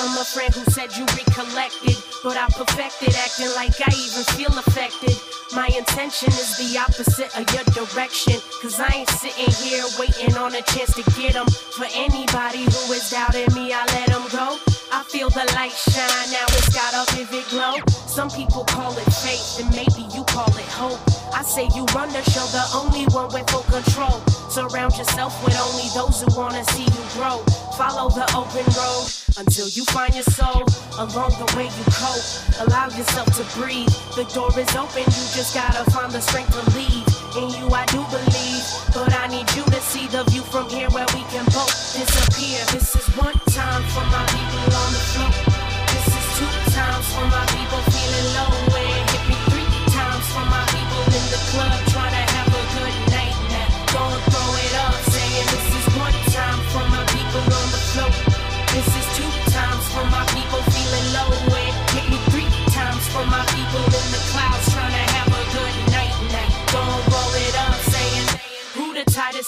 from a friend who said you recollected, but I perfected acting like I even feel affected. My intention is the opposite of your direction, cause I ain't sitting here waiting on a chance to get them. For anybody who is doubting me, I let them go. I feel the light shine, now it's got a vivid glow. Some people call it faith, and maybe you call it hope. I say you run the show, the only one with full control. Surround yourself with only those who wanna see you grow. Follow the open road until you find your soul. Along the way you cope, allow yourself to breathe. The door is open, you just gotta find the strength to leave. In you I do believe, but I need you to see the view from here where we can both disappear. This is one time for my people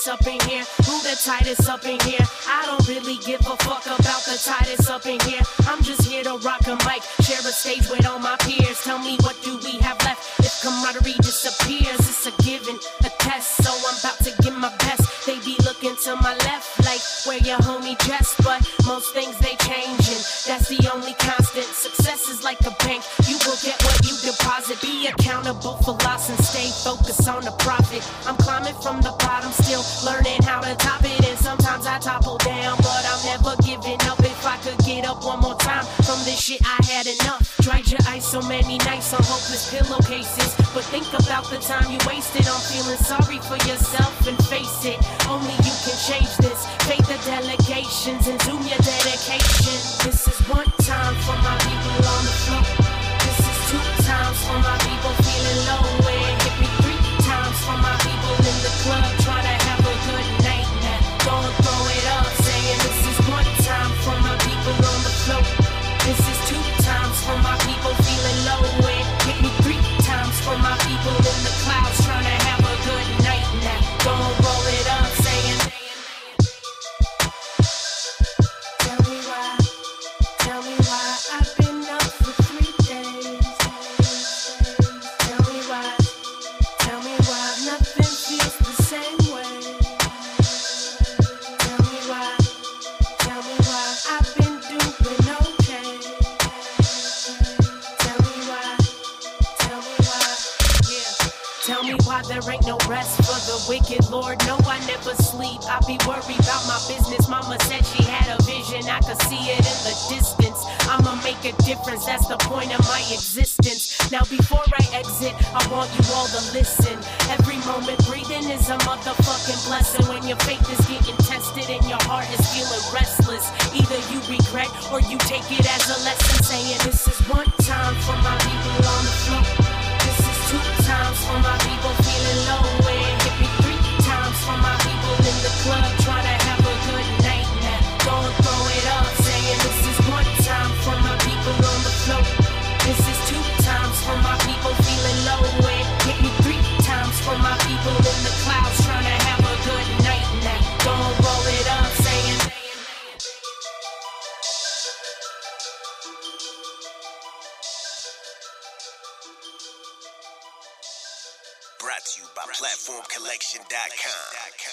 up in here? Who the tightest up in here? I don't really give a fuck about the tightest up in here. I'm just here to rock a mic, share a stage with all my peers. Tell me what do we have left if camaraderie disappears? It's a given, a test, so I'm about to give my best. They be looking to my left, like where your homie dressed, but most things they changing. That's the only constant. Success is like a bank. You will get what you deposit. Be accountable for loss and stay focused on the profit. I'm climbing from the so many nights on hopeless pillowcases. But think about the time you wasted on feeling sorry for yourself and face it. Only you can change this. Fake the delegations and do your dedication. This is one time for my I be worried about my business. Mama said she had a vision. I could see it in the distance. I'ma make a difference. That's the point of my existence. Now, before I exit, I want you all to listen. Every moment breathing is a motherfucking blessing. When your faith is getting tested and your heart is feeling restless, either you regret or you take it as a lesson. Saying this is one time for my people on the floor. This is two times for my people feeling low. PlatformCollection.com.